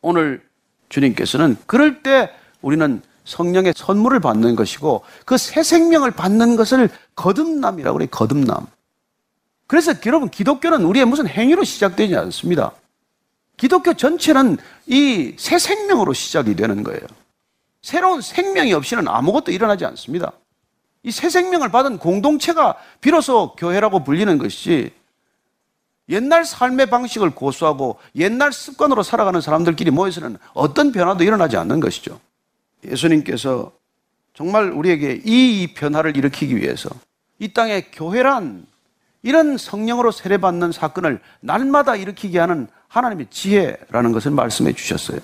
오늘 주님께서는 그럴 때 우리는 성령의 선물을 받는 것이고 그 새 생명을 받는 것을 거듭남이라고 그래요. 거듭남. 그래서 여러분 기독교는 우리의 무슨 행위로 시작되지 않습니다. 기독교 전체는 이 새 생명으로 시작이 되는 거예요. 새로운 생명이 없이는 아무것도 일어나지 않습니다. 이 새 생명을 받은 공동체가 비로소 교회라고 불리는 것이 옛날 삶의 방식을 고수하고 옛날 습관으로 살아가는 사람들끼리 모여서는 어떤 변화도 일어나지 않는 것이죠. 예수님께서 정말 우리에게 이 변화를 일으키기 위해서 이 땅에 교회란 이런 성령으로 세례받는 사건을 날마다 일으키게 하는 하나님의 지혜라는 것을 말씀해 주셨어요.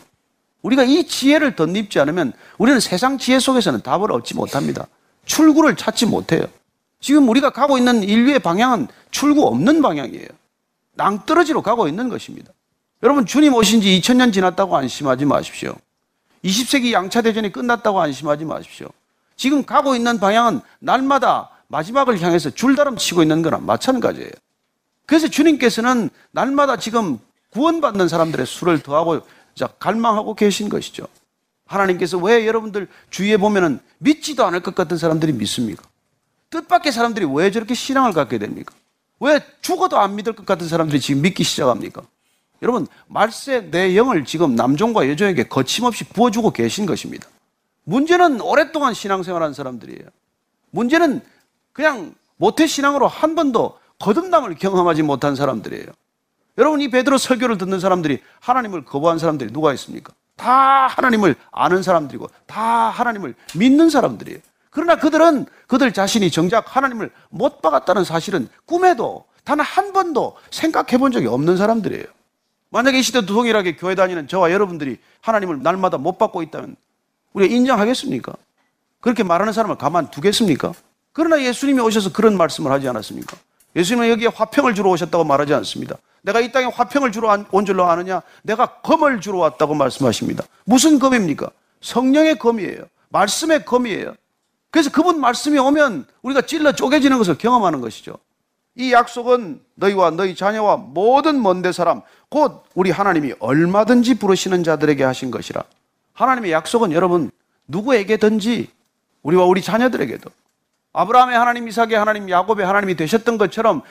우리가 이 지혜를 덧입지 않으면 우리는 세상 지혜 속에서는 답을 얻지 못합니다. 출구를 찾지 못해요. 지금 우리가 가고 있는 인류의 방향은 출구 없는 방향이에요. 낭떠러지로 가고 있는 것입니다. 여러분, 주님 오신 지 2000년 지났다고 안심하지 마십시오. 20세기 양차 대전이 끝났다고 안심하지 마십시오. 지금 가고 있는 방향은 날마다 마지막을 향해서 줄다름 치고 있는 거랑 마찬가지예요. 그래서 주님께서는 날마다 지금 구원받는 사람들의 수를 더하고 갈망하고 계신 것이죠. 하나님께서 왜 여러분들 주위에 보면은 믿지도 않을 것 같은 사람들이 믿습니까? 뜻밖의 사람들이 왜 저렇게 신앙을 갖게 됩니까? 왜 죽어도 안 믿을 것 같은 사람들이 지금 믿기 시작합니까? 여러분, 말세 내 영을 지금 남종과 여종에게 거침없이 부어주고 계신 것입니다. 문제는 오랫동안 신앙생활한 사람들이에요. 문제는 그냥 모태신앙으로 한 번도 거듭남을 경험하지 못한 사람들이에요. 여러분 이 베드로 설교를 듣는 사람들이 하나님을 거부한 사람들이 누가 있습니까? 다 하나님을 아는 사람들이고 다 하나님을 믿는 사람들이에요. 그러나 그들은 그들 자신이 정작 하나님을 못 박았다는 사실은 꿈에도 단 한 번도 생각해 본 적이 없는 사람들이에요. 만약에 이 시대 동일하게 교회 다니는 저와 여러분들이 하나님을 날마다 못 받고 있다면 우리가 인정하겠습니까? 그렇게 말하는 사람을 가만 두겠습니까? 그러나 예수님이 오셔서 그런 말씀을 하지 않았습니까? 예수님은 여기에 화평을 주러 오셨다고 말하지 않습니다. 내가 이 땅에 화평을 주러 온 줄로 아느냐? 내가 검을 주러 왔다고 말씀하십니다. 무슨 검입니까? 성령의 검이에요. 말씀의 검이에요. 그래서 그분 말씀이 오면 우리가 찔러 쪼개지는 것을 경험하는 것이죠. 이 약속은 너희와 너희 자녀와 모든 먼데 사람, 곧 우리 하나님이 얼마든지 부르시는 자들에게 하신 것이라. 하나님의 약속은 여러분 누구에게든지 우리와 우리 자녀들에게도 아브라함의 하나님, 이삭의 하나님, 야곱의 하나님이 되셨던 것처럼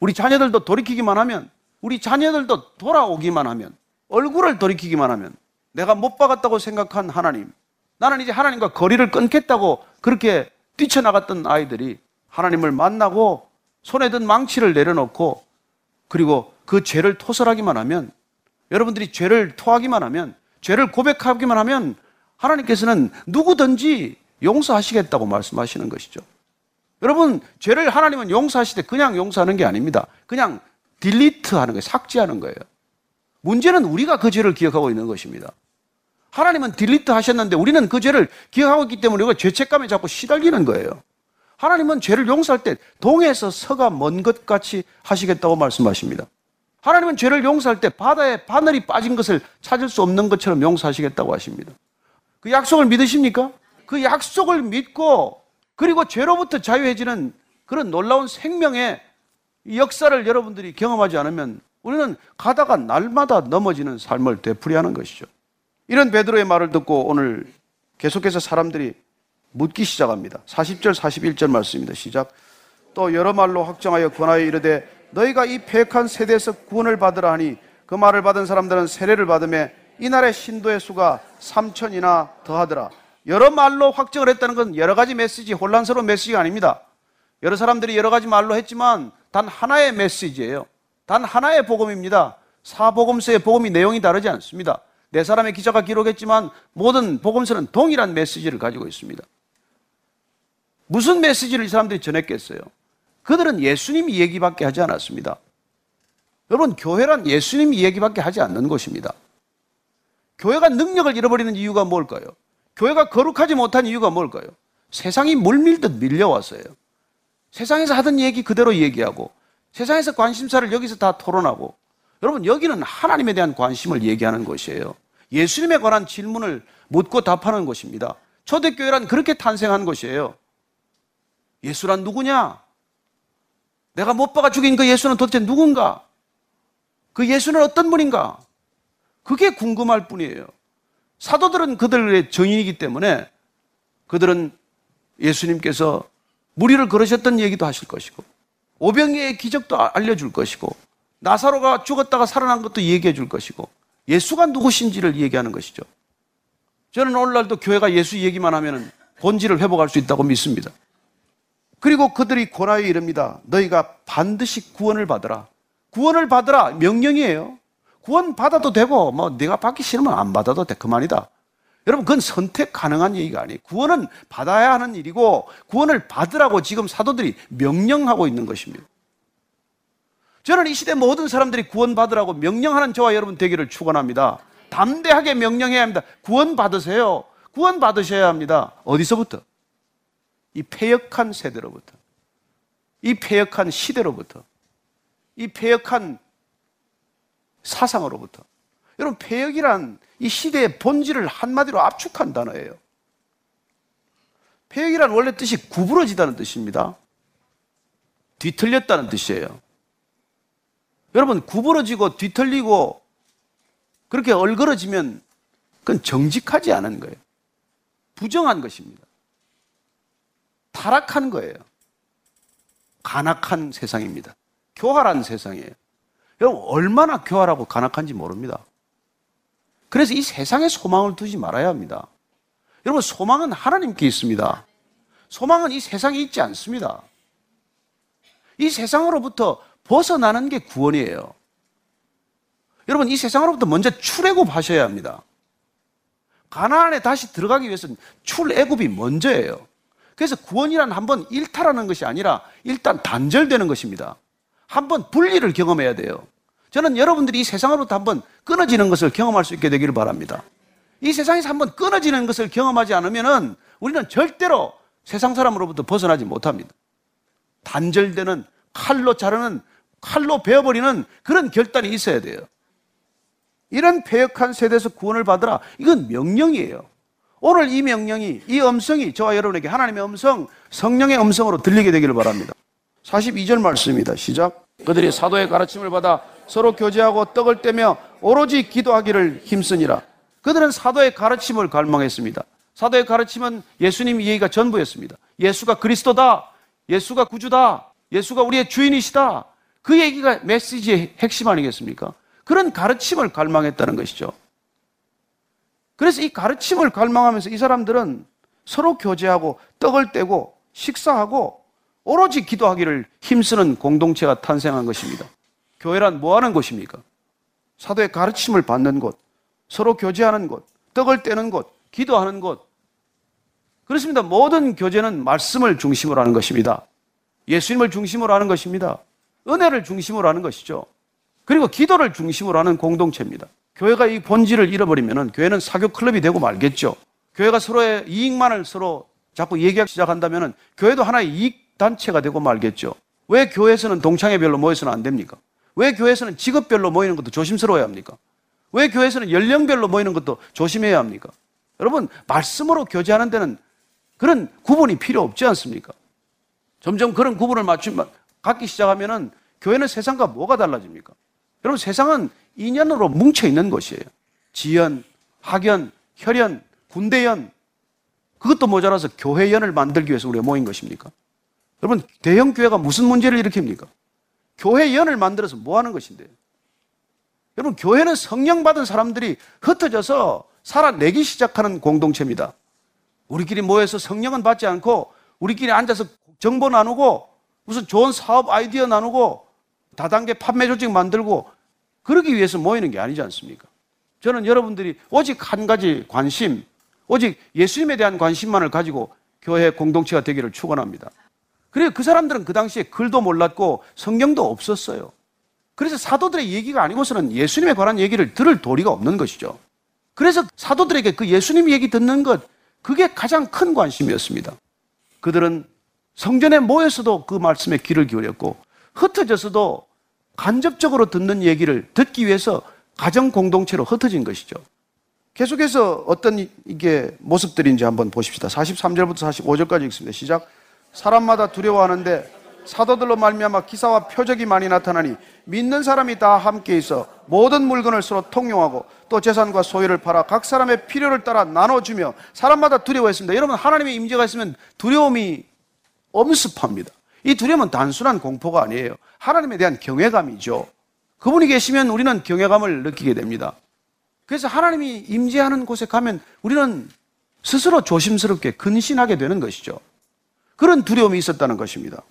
우리 자녀들도 돌이키기만 하면 우리 자녀들도 돌아오기만 하면 얼굴을 돌이키기만 하면 내가 못 박았다고 생각한 하나님 나는 이제 하나님과 거리를 끊겠다고 그렇게 뛰쳐나갔던 아이들이 하나님을 만나고 손에 든 망치를 내려놓고 그리고 그 죄를 토설하기만 하면 여러분들이 죄를 토하기만 하면 죄를 고백하기만 하면 하나님께서는 누구든지 용서하시겠다고 말씀하시는 것이죠. 여러분, 죄를 하나님은 용서하실 때 그냥 용서하는 게 아닙니다. 그냥 딜리트 하는 거예요. 삭제하는 거예요. 문제는 우리가 그 죄를 기억하고 있는 것입니다. 하나님은 딜리트 하셨는데 우리는 그 죄를 기억하고 있기 때문에 우리가 죄책감에 자꾸 시달리는 거예요. 하나님은 죄를 용서할 때 동에서 서가 먼 것 같이 하시겠다고 말씀하십니다. 하나님은 죄를 용서할 때 바다에 바늘이 빠진 것을 찾을 수 없는 것처럼 용서하시겠다고 하십니다. 그 약속을 믿으십니까? 그 약속을 믿고 그리고 죄로부터 자유해지는 그런 놀라운 생명의 역사를 여러분들이 경험하지 않으면 우리는 가다가 날마다 넘어지는 삶을 되풀이하는 것이죠. 이런 베드로의 말을 듣고 오늘 계속해서 사람들이 묻기 시작합니다. 40절, 41절 말씀입니다. 시작. 또 여러 말로 확정하여 권하여 이르되 너희가 이 폐역한 세대에서 구원을 받으라 하니 그 말을 받은 사람들은 세례를 받음에 이 날의 신도의 수가 3천이나 더하더라. 여러 말로 확정을 했다는 건 여러 가지 메시지, 혼란스러운 메시지가 아닙니다. 여러 사람들이 여러 가지 말로 했지만 단 하나의 메시지예요. 단 하나의 복음입니다. 사복음서의 복음이 내용이 다르지 않습니다. 네 사람의 기자가 기록했지만 모든 복음서는 동일한 메시지를 가지고 있습니다. 무슨 메시지를 이 사람들이 전했겠어요? 그들은 예수님 얘기밖에 하지 않았습니다. 여러분, 교회란 예수님 얘기밖에 하지 않는 곳입니다. 교회가 능력을 잃어버리는 이유가 뭘까요? 교회가 거룩하지 못한 이유가 뭘까요? 세상이 물밀듯 밀려왔어요. 세상에서 하던 얘기 그대로 얘기하고 세상에서 관심사를 여기서 다 토론하고 여러분 여기는 하나님에 대한 관심을 얘기하는 곳이에요. 예수님에 관한 질문을 묻고 답하는 곳입니다. 초대교회란 그렇게 탄생한 곳이에요. 예수란 누구냐? 내가 못 박아 죽인 그 예수는 도대체 누군가? 그 예수는 어떤 분인가? 그게 궁금할 뿐이에요. 사도들은 그들의 정인이기 때문에 그들은 예수님께서 무리를 걸으셨던 얘기도 하실 것이고 오병이의 기적도 알려줄 것이고 나사로가 죽었다가 살아난 것도 얘기해 줄 것이고 예수가 누구신지를 얘기하는 것이죠. 저는 오늘날도 교회가 예수 얘기만 하면 본질을 회복할 수 있다고 믿습니다. 그리고 그들이 고나에 이릅니다. 너희가 반드시 구원을 받으라. 구원을 받으라 명령이에요. 구원 받아도 되고 뭐 네가 받기 싫으면 안 받아도 돼 그만이다. 여러분 그건 선택 가능한 얘기가 아니에요. 구원은 받아야 하는 일이고 구원을 받으라고 지금 사도들이 명령하고 있는 것입니다. 저는 이 시대 모든 사람들이 구원 받으라고 명령하는 저와 여러분 되기를 축원합니다. 담대하게 명령해야 합니다. 구원 받으세요. 구원 받으셔야 합니다. 어디서부터? 이 폐역한 세대로부터. 이 폐역한 시대로부터. 이 폐역한 사상으로부터. 여러분, 폐역이란 이 시대의 본질을 한마디로 압축한 단어예요. 폐역이란 원래 뜻이 구부러지다는 뜻입니다. 뒤틀렸다는 뜻이에요. 여러분, 구부러지고 뒤틀리고 그렇게 얼그러지면 그건 정직하지 않은 거예요. 부정한 것입니다. 타락한 거예요. 간악한 세상입니다. 교활한 세상이에요. 여러분, 얼마나 교활하고 간악한지 모릅니다. 그래서 이 세상에 소망을 두지 말아야 합니다. 여러분, 소망은 하나님께 있습니다. 소망은 이 세상에 있지 않습니다. 이 세상으로부터 벗어나는 게 구원이에요. 여러분, 이 세상으로부터 먼저 출애굽하셔야 합니다. 가나안에 다시 들어가기 위해서는 출애굽이 먼저예요. 그래서 구원이란 한 번 일탈하는 것이 아니라 일단 단절되는 것입니다. 한번 분리를 경험해야 돼요. 저는 여러분들이 이 세상으로부터 한번 끊어지는 것을 경험할 수 있게 되기를 바랍니다. 이 세상에서 한번 끊어지는 것을 경험하지 않으면 우리는 절대로 세상 사람으로부터 벗어나지 못합니다. 단절되는 칼로 자르는 칼로 베어버리는 그런 결단이 있어야 돼요. 이런 폐역한 세대에서 구원을 받으라. 이건 명령이에요. 오늘 이 명령이, 이 음성이 저와 여러분에게 하나님의 음성, 성령의 음성으로 들리게 되기를 바랍니다. 42절 말씀입니다. 시작. 그들이 사도의 가르침을 받아 서로 교제하고 떡을 떼며 오로지 기도하기를 힘쓰니라. 그들은 사도의 가르침을 갈망했습니다. 사도의 가르침은 예수님 이야기가 전부였습니다. 예수가 그리스도다. 예수가 구주다. 예수가 우리의 주인이시다. 그 얘기가 메시지의 핵심 아니겠습니까? 그런 가르침을 갈망했다는 것이죠. 그래서 이 가르침을 갈망하면서 이 사람들은 서로 교제하고 떡을 떼고 식사하고 오로지 기도하기를 힘쓰는 공동체가 탄생한 것입니다. 교회란 뭐 하는 곳입니까? 사도의 가르침을 받는 곳, 서로 교제하는 곳, 떡을 떼는 곳, 기도하는 곳. 그렇습니다. 모든 교제는 말씀을 중심으로 하는 것입니다. 예수님을 중심으로 하는 것입니다. 은혜를 중심으로 하는 것이죠. 그리고 기도를 중심으로 하는 공동체입니다. 교회가 이 본질을 잃어버리면 교회는 사교 클럽이 되고 말겠죠. 교회가 서로의 이익만을 서로 자꾸 얘기하기 시작한다면 교회도 하나의 이익 단체가 되고 말겠죠. 왜 교회에서는 동창회별로 모여서는 안 됩니까? 왜 교회에서는 직업별로 모이는 것도 조심스러워야 합니까? 왜 교회에서는 연령별로 모이는 것도 조심해야 합니까? 여러분, 말씀으로 교제하는 데는 그런 구분이 필요 없지 않습니까? 점점 그런 구분을 맞추, 갖기 시작하면은 교회는 세상과 뭐가 달라집니까? 여러분, 세상은 인연으로 뭉쳐 있는 것이에요. 지연, 학연, 혈연, 군대연. 그것도 모자라서 교회연을 만들기 위해서 우리가 모인 것입니까? 여러분, 대형 교회가 무슨 문제를 일으킵니까? 교회 연을 만들어서 뭐 하는 것인데? 여러분, 교회는 성령 받은 사람들이 흩어져서 살아내기 시작하는 공동체입니다. 우리끼리 모여서 성령은 받지 않고 우리끼리 앉아서 정보 나누고 무슨 좋은 사업 아이디어 나누고 다단계 판매 조직 만들고 그러기 위해서 모이는 게 아니지 않습니까? 저는 여러분들이 오직 한 가지 관심, 오직 예수님에 대한 관심만을 가지고 교회 공동체가 되기를 축원합니다. 그래요. 그 사람들은 그 당시에 글도 몰랐고 성경도 없었어요. 그래서 사도들의 얘기가 아니고서는 예수님에 관한 얘기를 들을 도리가 없는 것이죠. 그래서 사도들에게 그 예수님 얘기 듣는 것, 그게 가장 큰 관심이었습니다. 그들은 성전에 모여서도 그 말씀에 귀를 기울였고, 흩어져서도 간접적으로 듣는 얘기를 듣기 위해서 가정 공동체로 흩어진 것이죠. 계속해서 어떤 이게 모습들인지 한번 보십시다. 43절부터 45절까지 읽습니다. 시작. 사람마다 두려워하는데 사도들로 말미암아 기사와 표적이 많이 나타나니 믿는 사람이 다 함께 있어 모든 물건을 서로 통용하고 또 재산과 소유를 팔아 각 사람의 필요를 따라 나눠주며 사람마다 두려워했습니다. 여러분 하나님의 임재가 있으면 두려움이 엄습합니다. 이 두려움은 단순한 공포가 아니에요. 하나님에 대한 경외감이죠. 그분이 계시면 우리는 경외감을 느끼게 됩니다. 그래서 하나님이 임재하는 곳에 가면 우리는 스스로 조심스럽게 근신하게 되는 것이죠. 그런 두려움이 있었다는 것입니다.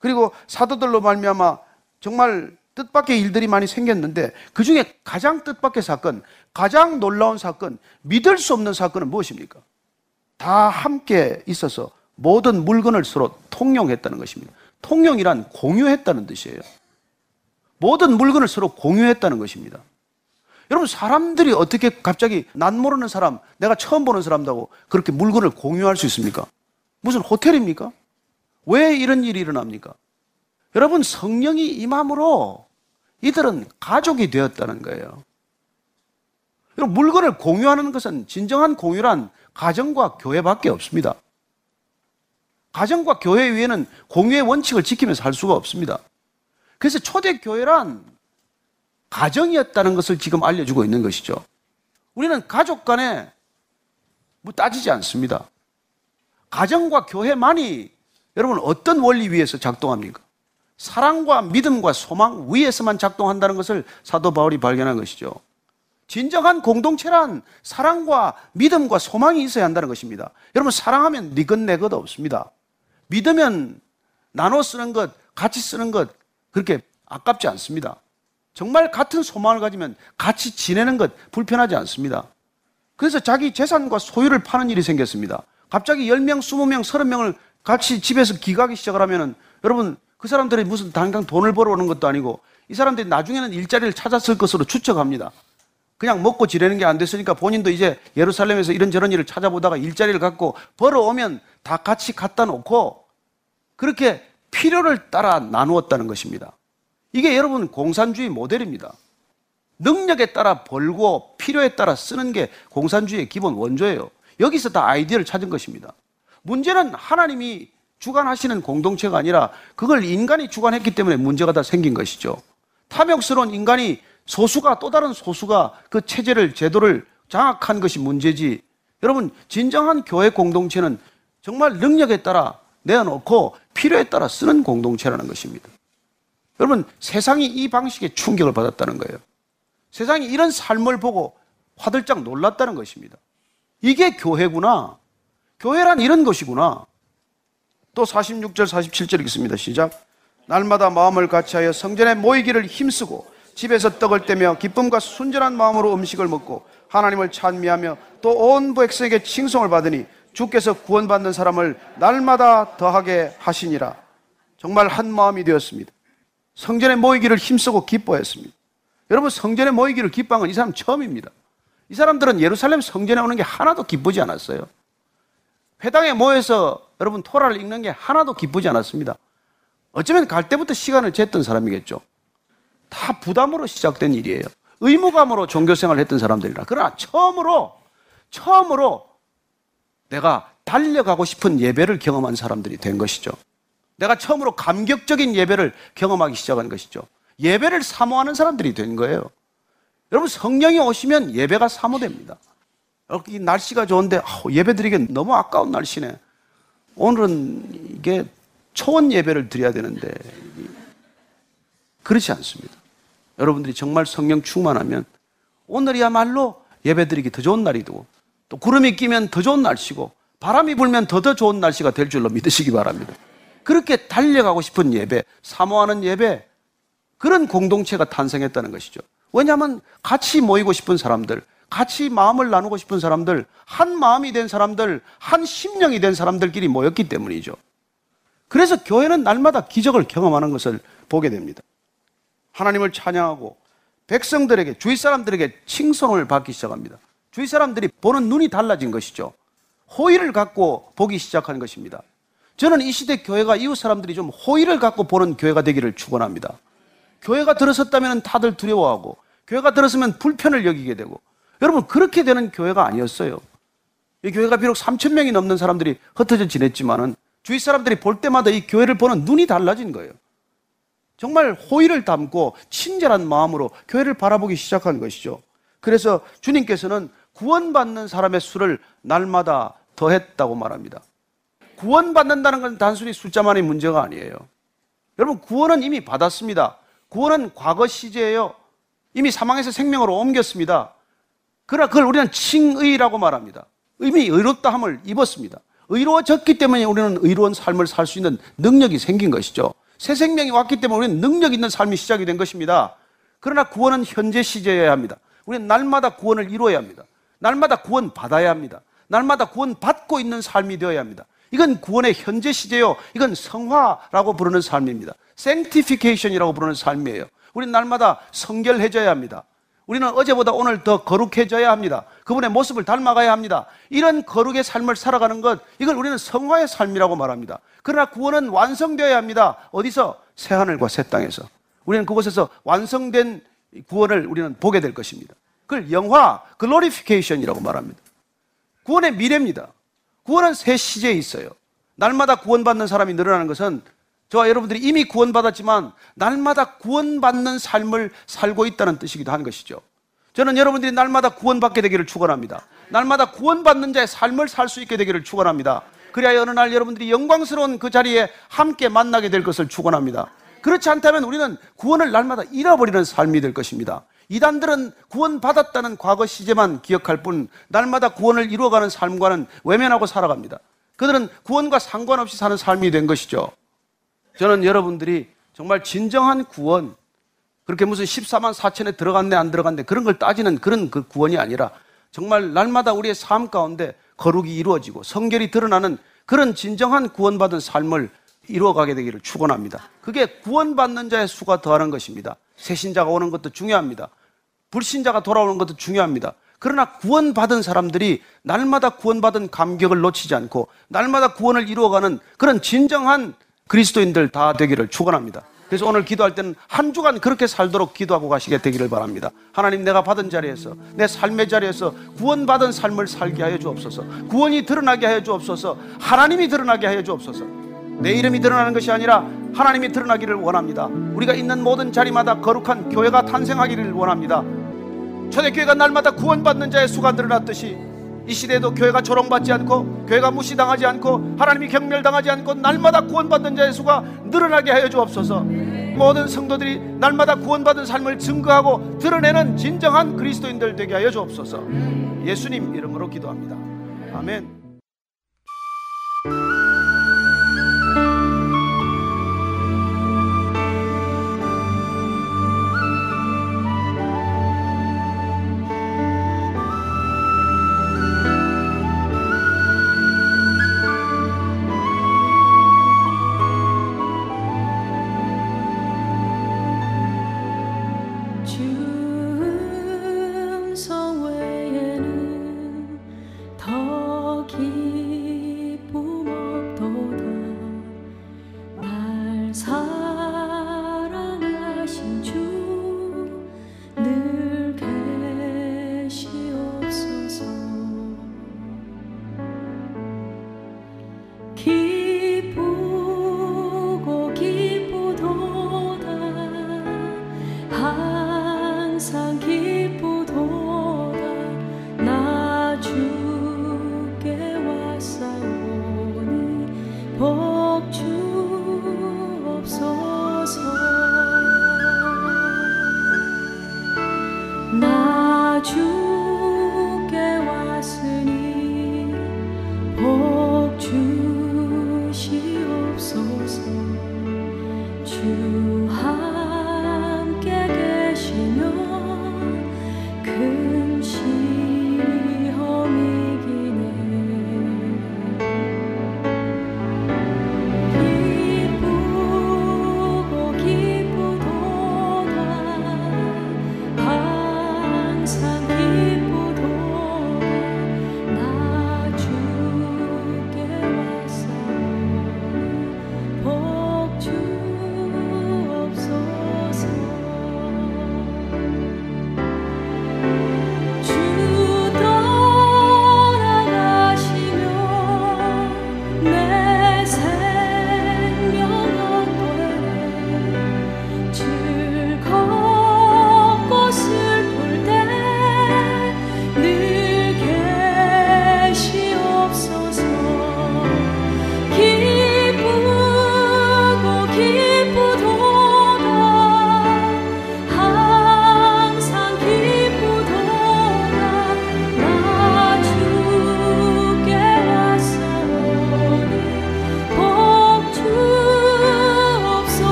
그리고 사도들로 말미암아 정말 뜻밖의 일들이 많이 생겼는데 그 중에 가장 뜻밖의 사건, 가장 놀라운 사건, 믿을 수 없는 사건은 무엇입니까? 다 함께 있어서 모든 물건을 서로 통용했다는 것입니다. 통용이란 공유했다는 뜻이에요. 모든 물건을 서로 공유했다는 것입니다. 여러분, 사람들이 어떻게 갑자기 난 모르는 사람, 내가 처음 보는 사람하고 그렇게 물건을 공유할 수 있습니까? 무슨 호텔입니까? 왜 이런 일이 일어납니까? 여러분, 성령이 임함으로 이들은 가족이 되었다는 거예요. 여러분, 물건을 공유하는 것은 진정한 공유란 가정과 교회밖에 없습니다. 가정과 교회 위에는 공유의 원칙을 지키면서 할 수가 없습니다. 그래서 초대교회란 가정이었다는 것을 지금 알려주고 있는 것이죠. 우리는 가족 간에 뭐 따지지 않습니다. 가정과 교회만이 여러분 어떤 원리 위에서 작동합니까? 사랑과 믿음과 소망 위에서만 작동한다는 것을 사도 바울이 발견한 것이죠. 진정한 공동체란 사랑과 믿음과 소망이 있어야 한다는 것입니다. 여러분 사랑하면 니것 내것 없습니다. 믿으면 나눠 쓰는 것, 같이 쓰는 것 그렇게 아깝지 않습니다. 정말 같은 소망을 가지면 같이 지내는 것 불편하지 않습니다. 그래서 자기 재산과 소유를 파는 일이 생겼습니다. 갑자기 10명, 20명, 30명을 같이 집에서 기가기 시작을 하면은 여러분 그 사람들이 무슨 당장 돈을 벌어오는 것도 아니고 이 사람들이 나중에는 일자리를 찾았을 것으로 추측합니다. 그냥 먹고 지내는 게 안 됐으니까 본인도 이제 예루살렘에서 이런저런 일을 찾아보다가 일자리를 갖고 벌어오면 다 같이 갖다 놓고 그렇게 필요를 따라 나누었다는 것입니다. 이게 여러분 공산주의 모델입니다. 능력에 따라 벌고 필요에 따라 쓰는 게 공산주의의 기본 원조예요. 여기서 다 아이디어를 찾은 것입니다. 문제는 하나님이 주관하시는 공동체가 아니라 그걸 인간이 주관했기 때문에 문제가 다 생긴 것이죠. 탐욕스러운 인간이 소수가 또 다른 소수가 그 체제를 제도를 장악한 것이 문제지. 여러분 진정한 교회 공동체는 정말 능력에 따라 내어놓고 필요에 따라 쓰는 공동체라는 것입니다. 여러분 세상이 이 방식에 충격을 받았다는 거예요. 세상이 이런 삶을 보고 화들짝 놀랐다는 것입니다. 이게 교회구나. 교회란 이런 것이구나. 또 46절, 47절 읽습니다. 시작. 날마다 마음을 같이하여 성전에 모이기를 힘쓰고 집에서 떡을 떼며 기쁨과 순전한 마음으로 음식을 먹고 하나님을 찬미하며 또 온 백성에게 칭송을 받으니 주께서 구원받는 사람을 날마다 더하게 하시니라. 정말 한 마음이 되었습니다. 성전에 모이기를 힘쓰고 기뻐했습니다. 여러분 성전에 모이기를 기뻐한 건 이 사람 처음입니다. 이 사람들은 예루살렘 성전에 오는 게 하나도 기쁘지 않았어요. 회당에 모여서 여러분 토라를 읽는 게 하나도 기쁘지 않았습니다. 어쩌면 갈 때부터 시간을 쟀던 사람이겠죠. 다 부담으로 시작된 일이에요. 의무감으로 종교 생활을 했던 사람들이라. 그러나 처음으로, 처음으로 내가 달려가고 싶은 예배를 경험한 사람들이 된 것이죠. 내가 처음으로 감격적인 예배를 경험하기 시작한 것이죠. 예배를 사모하는 사람들이 된 거예요. 여러분 성령이 오시면 예배가 사모됩니다. 이 날씨가 좋은데 예배 드리기 너무 아까운 날씨네. 오늘은 이게 초원 예배를 드려야 되는데 그렇지 않습니다. 여러분들이 정말 성령 충만하면 오늘이야말로 예배 드리기 더 좋은 날이고 또 구름이 끼면 더 좋은 날씨고 바람이 불면 더 더 좋은 날씨가 될 줄로 믿으시기 바랍니다. 그렇게 달려가고 싶은 예배, 사모하는 예배, 그런 공동체가 탄생했다는 것이죠. 왜냐하면 같이 모이고 싶은 사람들, 같이 마음을 나누고 싶은 사람들, 한 마음이 된 사람들, 한 심령이 된 사람들끼리 모였기 때문이죠. 그래서 교회는 날마다 기적을 경험하는 것을 보게 됩니다. 하나님을 찬양하고 백성들에게, 주위 사람들에게 칭송을 받기 시작합니다. 주위 사람들이 보는 눈이 달라진 것이죠. 호의를 갖고 보기 시작한 것입니다. 저는 이 시대 교회가 이웃 사람들이 좀 호의를 갖고 보는 교회가 되기를 축원합니다. 교회가 들어섰다면 다들 두려워하고 교회가 들었으면 불편을 여기게 되고 여러분 그렇게 되는 교회가 아니었어요. 이 교회가 비록 3천 명이 넘는 사람들이 흩어져 지냈지만은 주위 사람들이 볼 때마다 이 교회를 보는 눈이 달라진 거예요. 정말 호의를 담고 친절한 마음으로 교회를 바라보기 시작한 것이죠. 그래서 주님께서는 구원받는 사람의 수를 날마다 더했다고 말합니다. 구원받는다는 건 단순히 숫자만의 문제가 아니에요. 여러분, 구원은 이미 받았습니다. 구원은 과거 시제예요. 이미 사망에서 생명으로 옮겼습니다. 그러나 그걸 우리는 칭의라고 말합니다. 이미 의롭다 함을 입었습니다. 의로워졌기 때문에 우리는 의로운 삶을 살 수 있는 능력이 생긴 것이죠. 새 생명이 왔기 때문에 우리는 능력 있는 삶이 시작이 된 것입니다. 그러나 구원은 현재 시제여야 합니다. 우리는 날마다 구원을 이루어야 합니다. 날마다 구원 받아야 합니다. 날마다 구원 받고 있는 삶이 되어야 합니다. 이건 구원의 현재 시제요. 이건 성화라고 부르는 삶입니다. sanctification이라고 부르는 삶이에요. 우리는 날마다 성결해져야 합니다. 우리는 어제보다 오늘 더 거룩해져야 합니다. 그분의 모습을 닮아가야 합니다. 이런 거룩의 삶을 살아가는 것, 이걸 우리는 성화의 삶이라고 말합니다. 그러나 구원은 완성되어야 합니다. 어디서? 새하늘과 새 땅에서. 우리는 그곳에서 완성된 구원을 우리는 보게 될 것입니다. 그걸 영화, 글로리피케이션이라고 말합니다. 구원의 미래입니다. 구원은 새 시제에 있어요. 날마다 구원받는 사람이 늘어나는 것은 저와 여러분들이 이미 구원받았지만 날마다 구원받는 삶을 살고 있다는 뜻이기도 한 것이죠. 저는 여러분들이 날마다 구원받게 되기를 축원합니다. 날마다 구원받는 자의 삶을 살 수 있게 되기를 축원합니다. 그래야 어느 날 여러분들이 영광스러운 그 자리에 함께 만나게 될 것을 축원합니다. 그렇지 않다면 우리는 구원을 날마다 잃어버리는 삶이 될 것입니다. 이단들은 구원받았다는 과거 시제만 기억할 뿐 날마다 구원을 이루어가는 삶과는 외면하고 살아갑니다. 그들은 구원과 상관없이 사는 삶이 된 것이죠. 저는 여러분들이 정말 진정한 구원, 그렇게 무슨 14만 4천에 들어갔네, 안 들어갔네, 그런 걸 따지는 그런 그 구원이 아니라 정말 날마다 우리의 삶 가운데 거룩이 이루어지고 성결이 드러나는 그런 진정한 구원받은 삶을 이루어가게 되기를 축원합니다. 그게 구원받는 자의 수가 더하는 것입니다. 새신자가 오는 것도 중요합니다. 불신자가 돌아오는 것도 중요합니다. 그러나 구원받은 사람들이 날마다 구원받은 감격을 놓치지 않고 날마다 구원을 이루어가는 그런 진정한 그리스도인들 다 되기를 축원합니다. 그래서 오늘 기도할 때는 한 주간 그렇게 살도록 기도하고 가시게 되기를 바랍니다. 하나님 내가 받은 자리에서 내 삶의 자리에서 구원받은 삶을 살게 하여 주옵소서. 구원이 드러나게 하여 주옵소서. 하나님이 드러나게 하여 주옵소서. 내 이름이 드러나는 것이 아니라 하나님이 드러나기를 원합니다. 우리가 있는 모든 자리마다 거룩한 교회가 탄생하기를 원합니다. 초대교회가 날마다 구원받는 자의 수가 늘어났듯이 이 시대에도 교회가 조롱받지 않고 교회가 무시당하지 않고 하나님이 경멸당하지 않고 날마다 구원받는 자의 수가 늘어나게 하여 주옵소서. 모든 성도들이 날마다 구원받은 삶을 증거하고 드러내는 진정한 그리스도인들 되게 하여 주옵소서. 예수님 이름으로 기도합니다. 아멘.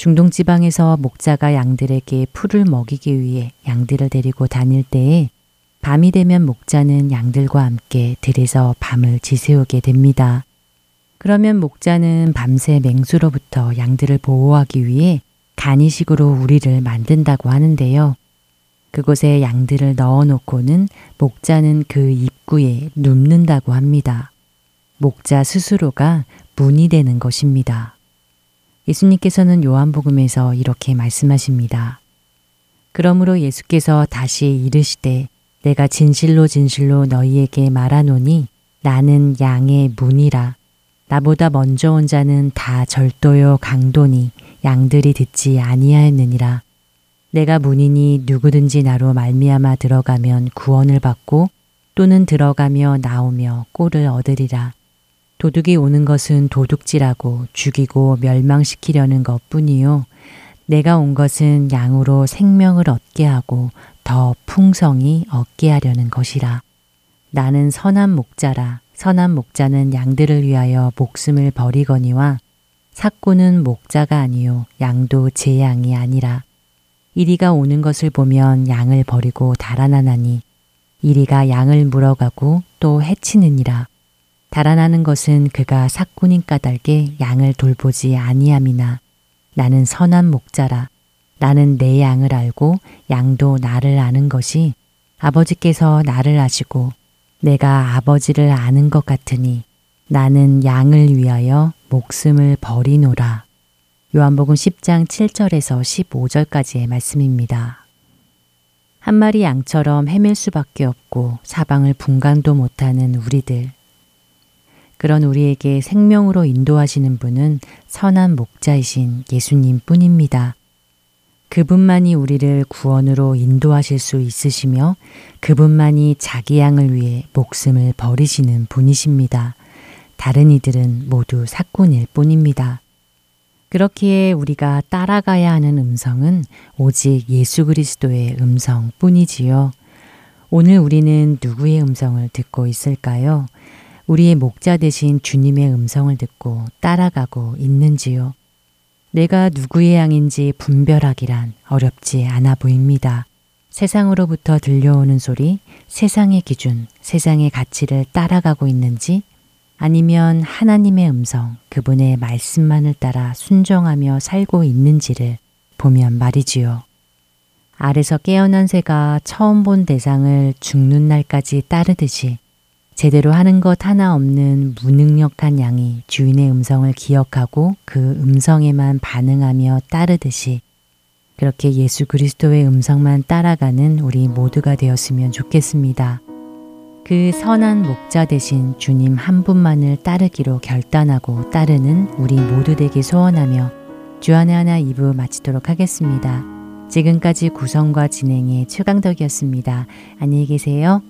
중동 지방에서 목자가 양들에게 풀을 먹이기 위해 양들을 데리고 다닐 때에 밤이 되면 목자는 양들과 함께 들에서 밤을 지새우게 됩니다. 그러면 목자는 밤새 맹수로부터 양들을 보호하기 위해 간이식으로 우리를 만든다고 하는데요. 그곳에 양들을 넣어 놓고는 목자는 그 입구에 눕는다고 합니다. 목자 스스로가 문이 되는 것입니다. 예수님께서는 요한복음에서 이렇게 말씀하십니다. 그러므로 예수께서 다시 이르시되 내가 진실로 진실로 너희에게 말하노니 나는 양의 문이라. 나보다 먼저 온 자는 다 절도요 강도니 양들이 듣지 아니하였느니라. 내가 문이니 누구든지 나로 말미암아 들어가면 구원을 받고 또는 들어가며 나오며 꼴을 얻으리라 도둑이 오는 것은 도둑질하고 죽이고 멸망시키려는 것 뿐이요. 내가 온 것은 양으로 생명을 얻게 하고 더 풍성히 얻게 하려는 것이라. 나는 선한 목자라. 선한 목자는 양들을 위하여 목숨을 버리거니와 삭구는 목자가 아니요 양도 제 양이 아니라 이리가 오는 것을 보면 양을 버리고 달아나나니 이리가 양을 물어가고 또 해치느니라 달아나는 것은 그가 삭군인 까닭에 양을 돌보지 아니함이나 나는 선한 목자라 나는 내 양을 알고 양도 나를 아는 것이 아버지께서 나를 아시고 내가 아버지를 아는 것 같으니 나는 양을 위하여 목숨을 버리노라. 요한복음 10장 7절에서 15절까지의 말씀입니다. 한 마리 양처럼 헤맬 수밖에 없고 사방을 분간도 못하는 우리들. 그런 우리에게 생명으로 인도하시는 분은 선한 목자이신 예수님 뿐입니다. 그분만이 우리를 구원으로 인도하실 수 있으시며 그분만이 자기 양을 위해 목숨을 버리시는 분이십니다. 다른 이들은 모두 사꾼일 뿐입니다. 그렇기에 우리가 따라가야 하는 음성은 오직 예수 그리스도의 음성 뿐이지요. 오늘 우리는 누구의 음성을 듣고 있을까요? 우리의 목자 되신 주님의 음성을 듣고 따라가고 있는지요? 내가 누구의 양인지 분별하기란 어렵지 않아 보입니다. 세상으로부터 들려오는 소리, 세상의 기준, 세상의 가치를 따라가고 있는지 아니면 하나님의 음성, 그분의 말씀만을 따라 순종하며 살고 있는지를 보면 말이지요. 알에서 깨어난 새가 처음 본 대상을 죽는 날까지 따르듯이 제대로 하는 것 하나 없는 무능력한 양이 주인의 음성을 기억하고 그 음성에만 반응하며 따르듯이 그렇게 예수 그리스도의 음성만 따라가는 우리 모두가 되었으면 좋겠습니다. 그 선한 목자 대신 주님 한 분만을 따르기로 결단하고 따르는 우리 모두 되기 소원하며 주안의 하나 2부 마치도록 하겠습니다. 지금까지 구성과 진행의 최강덕이었습니다. 안녕히 계세요.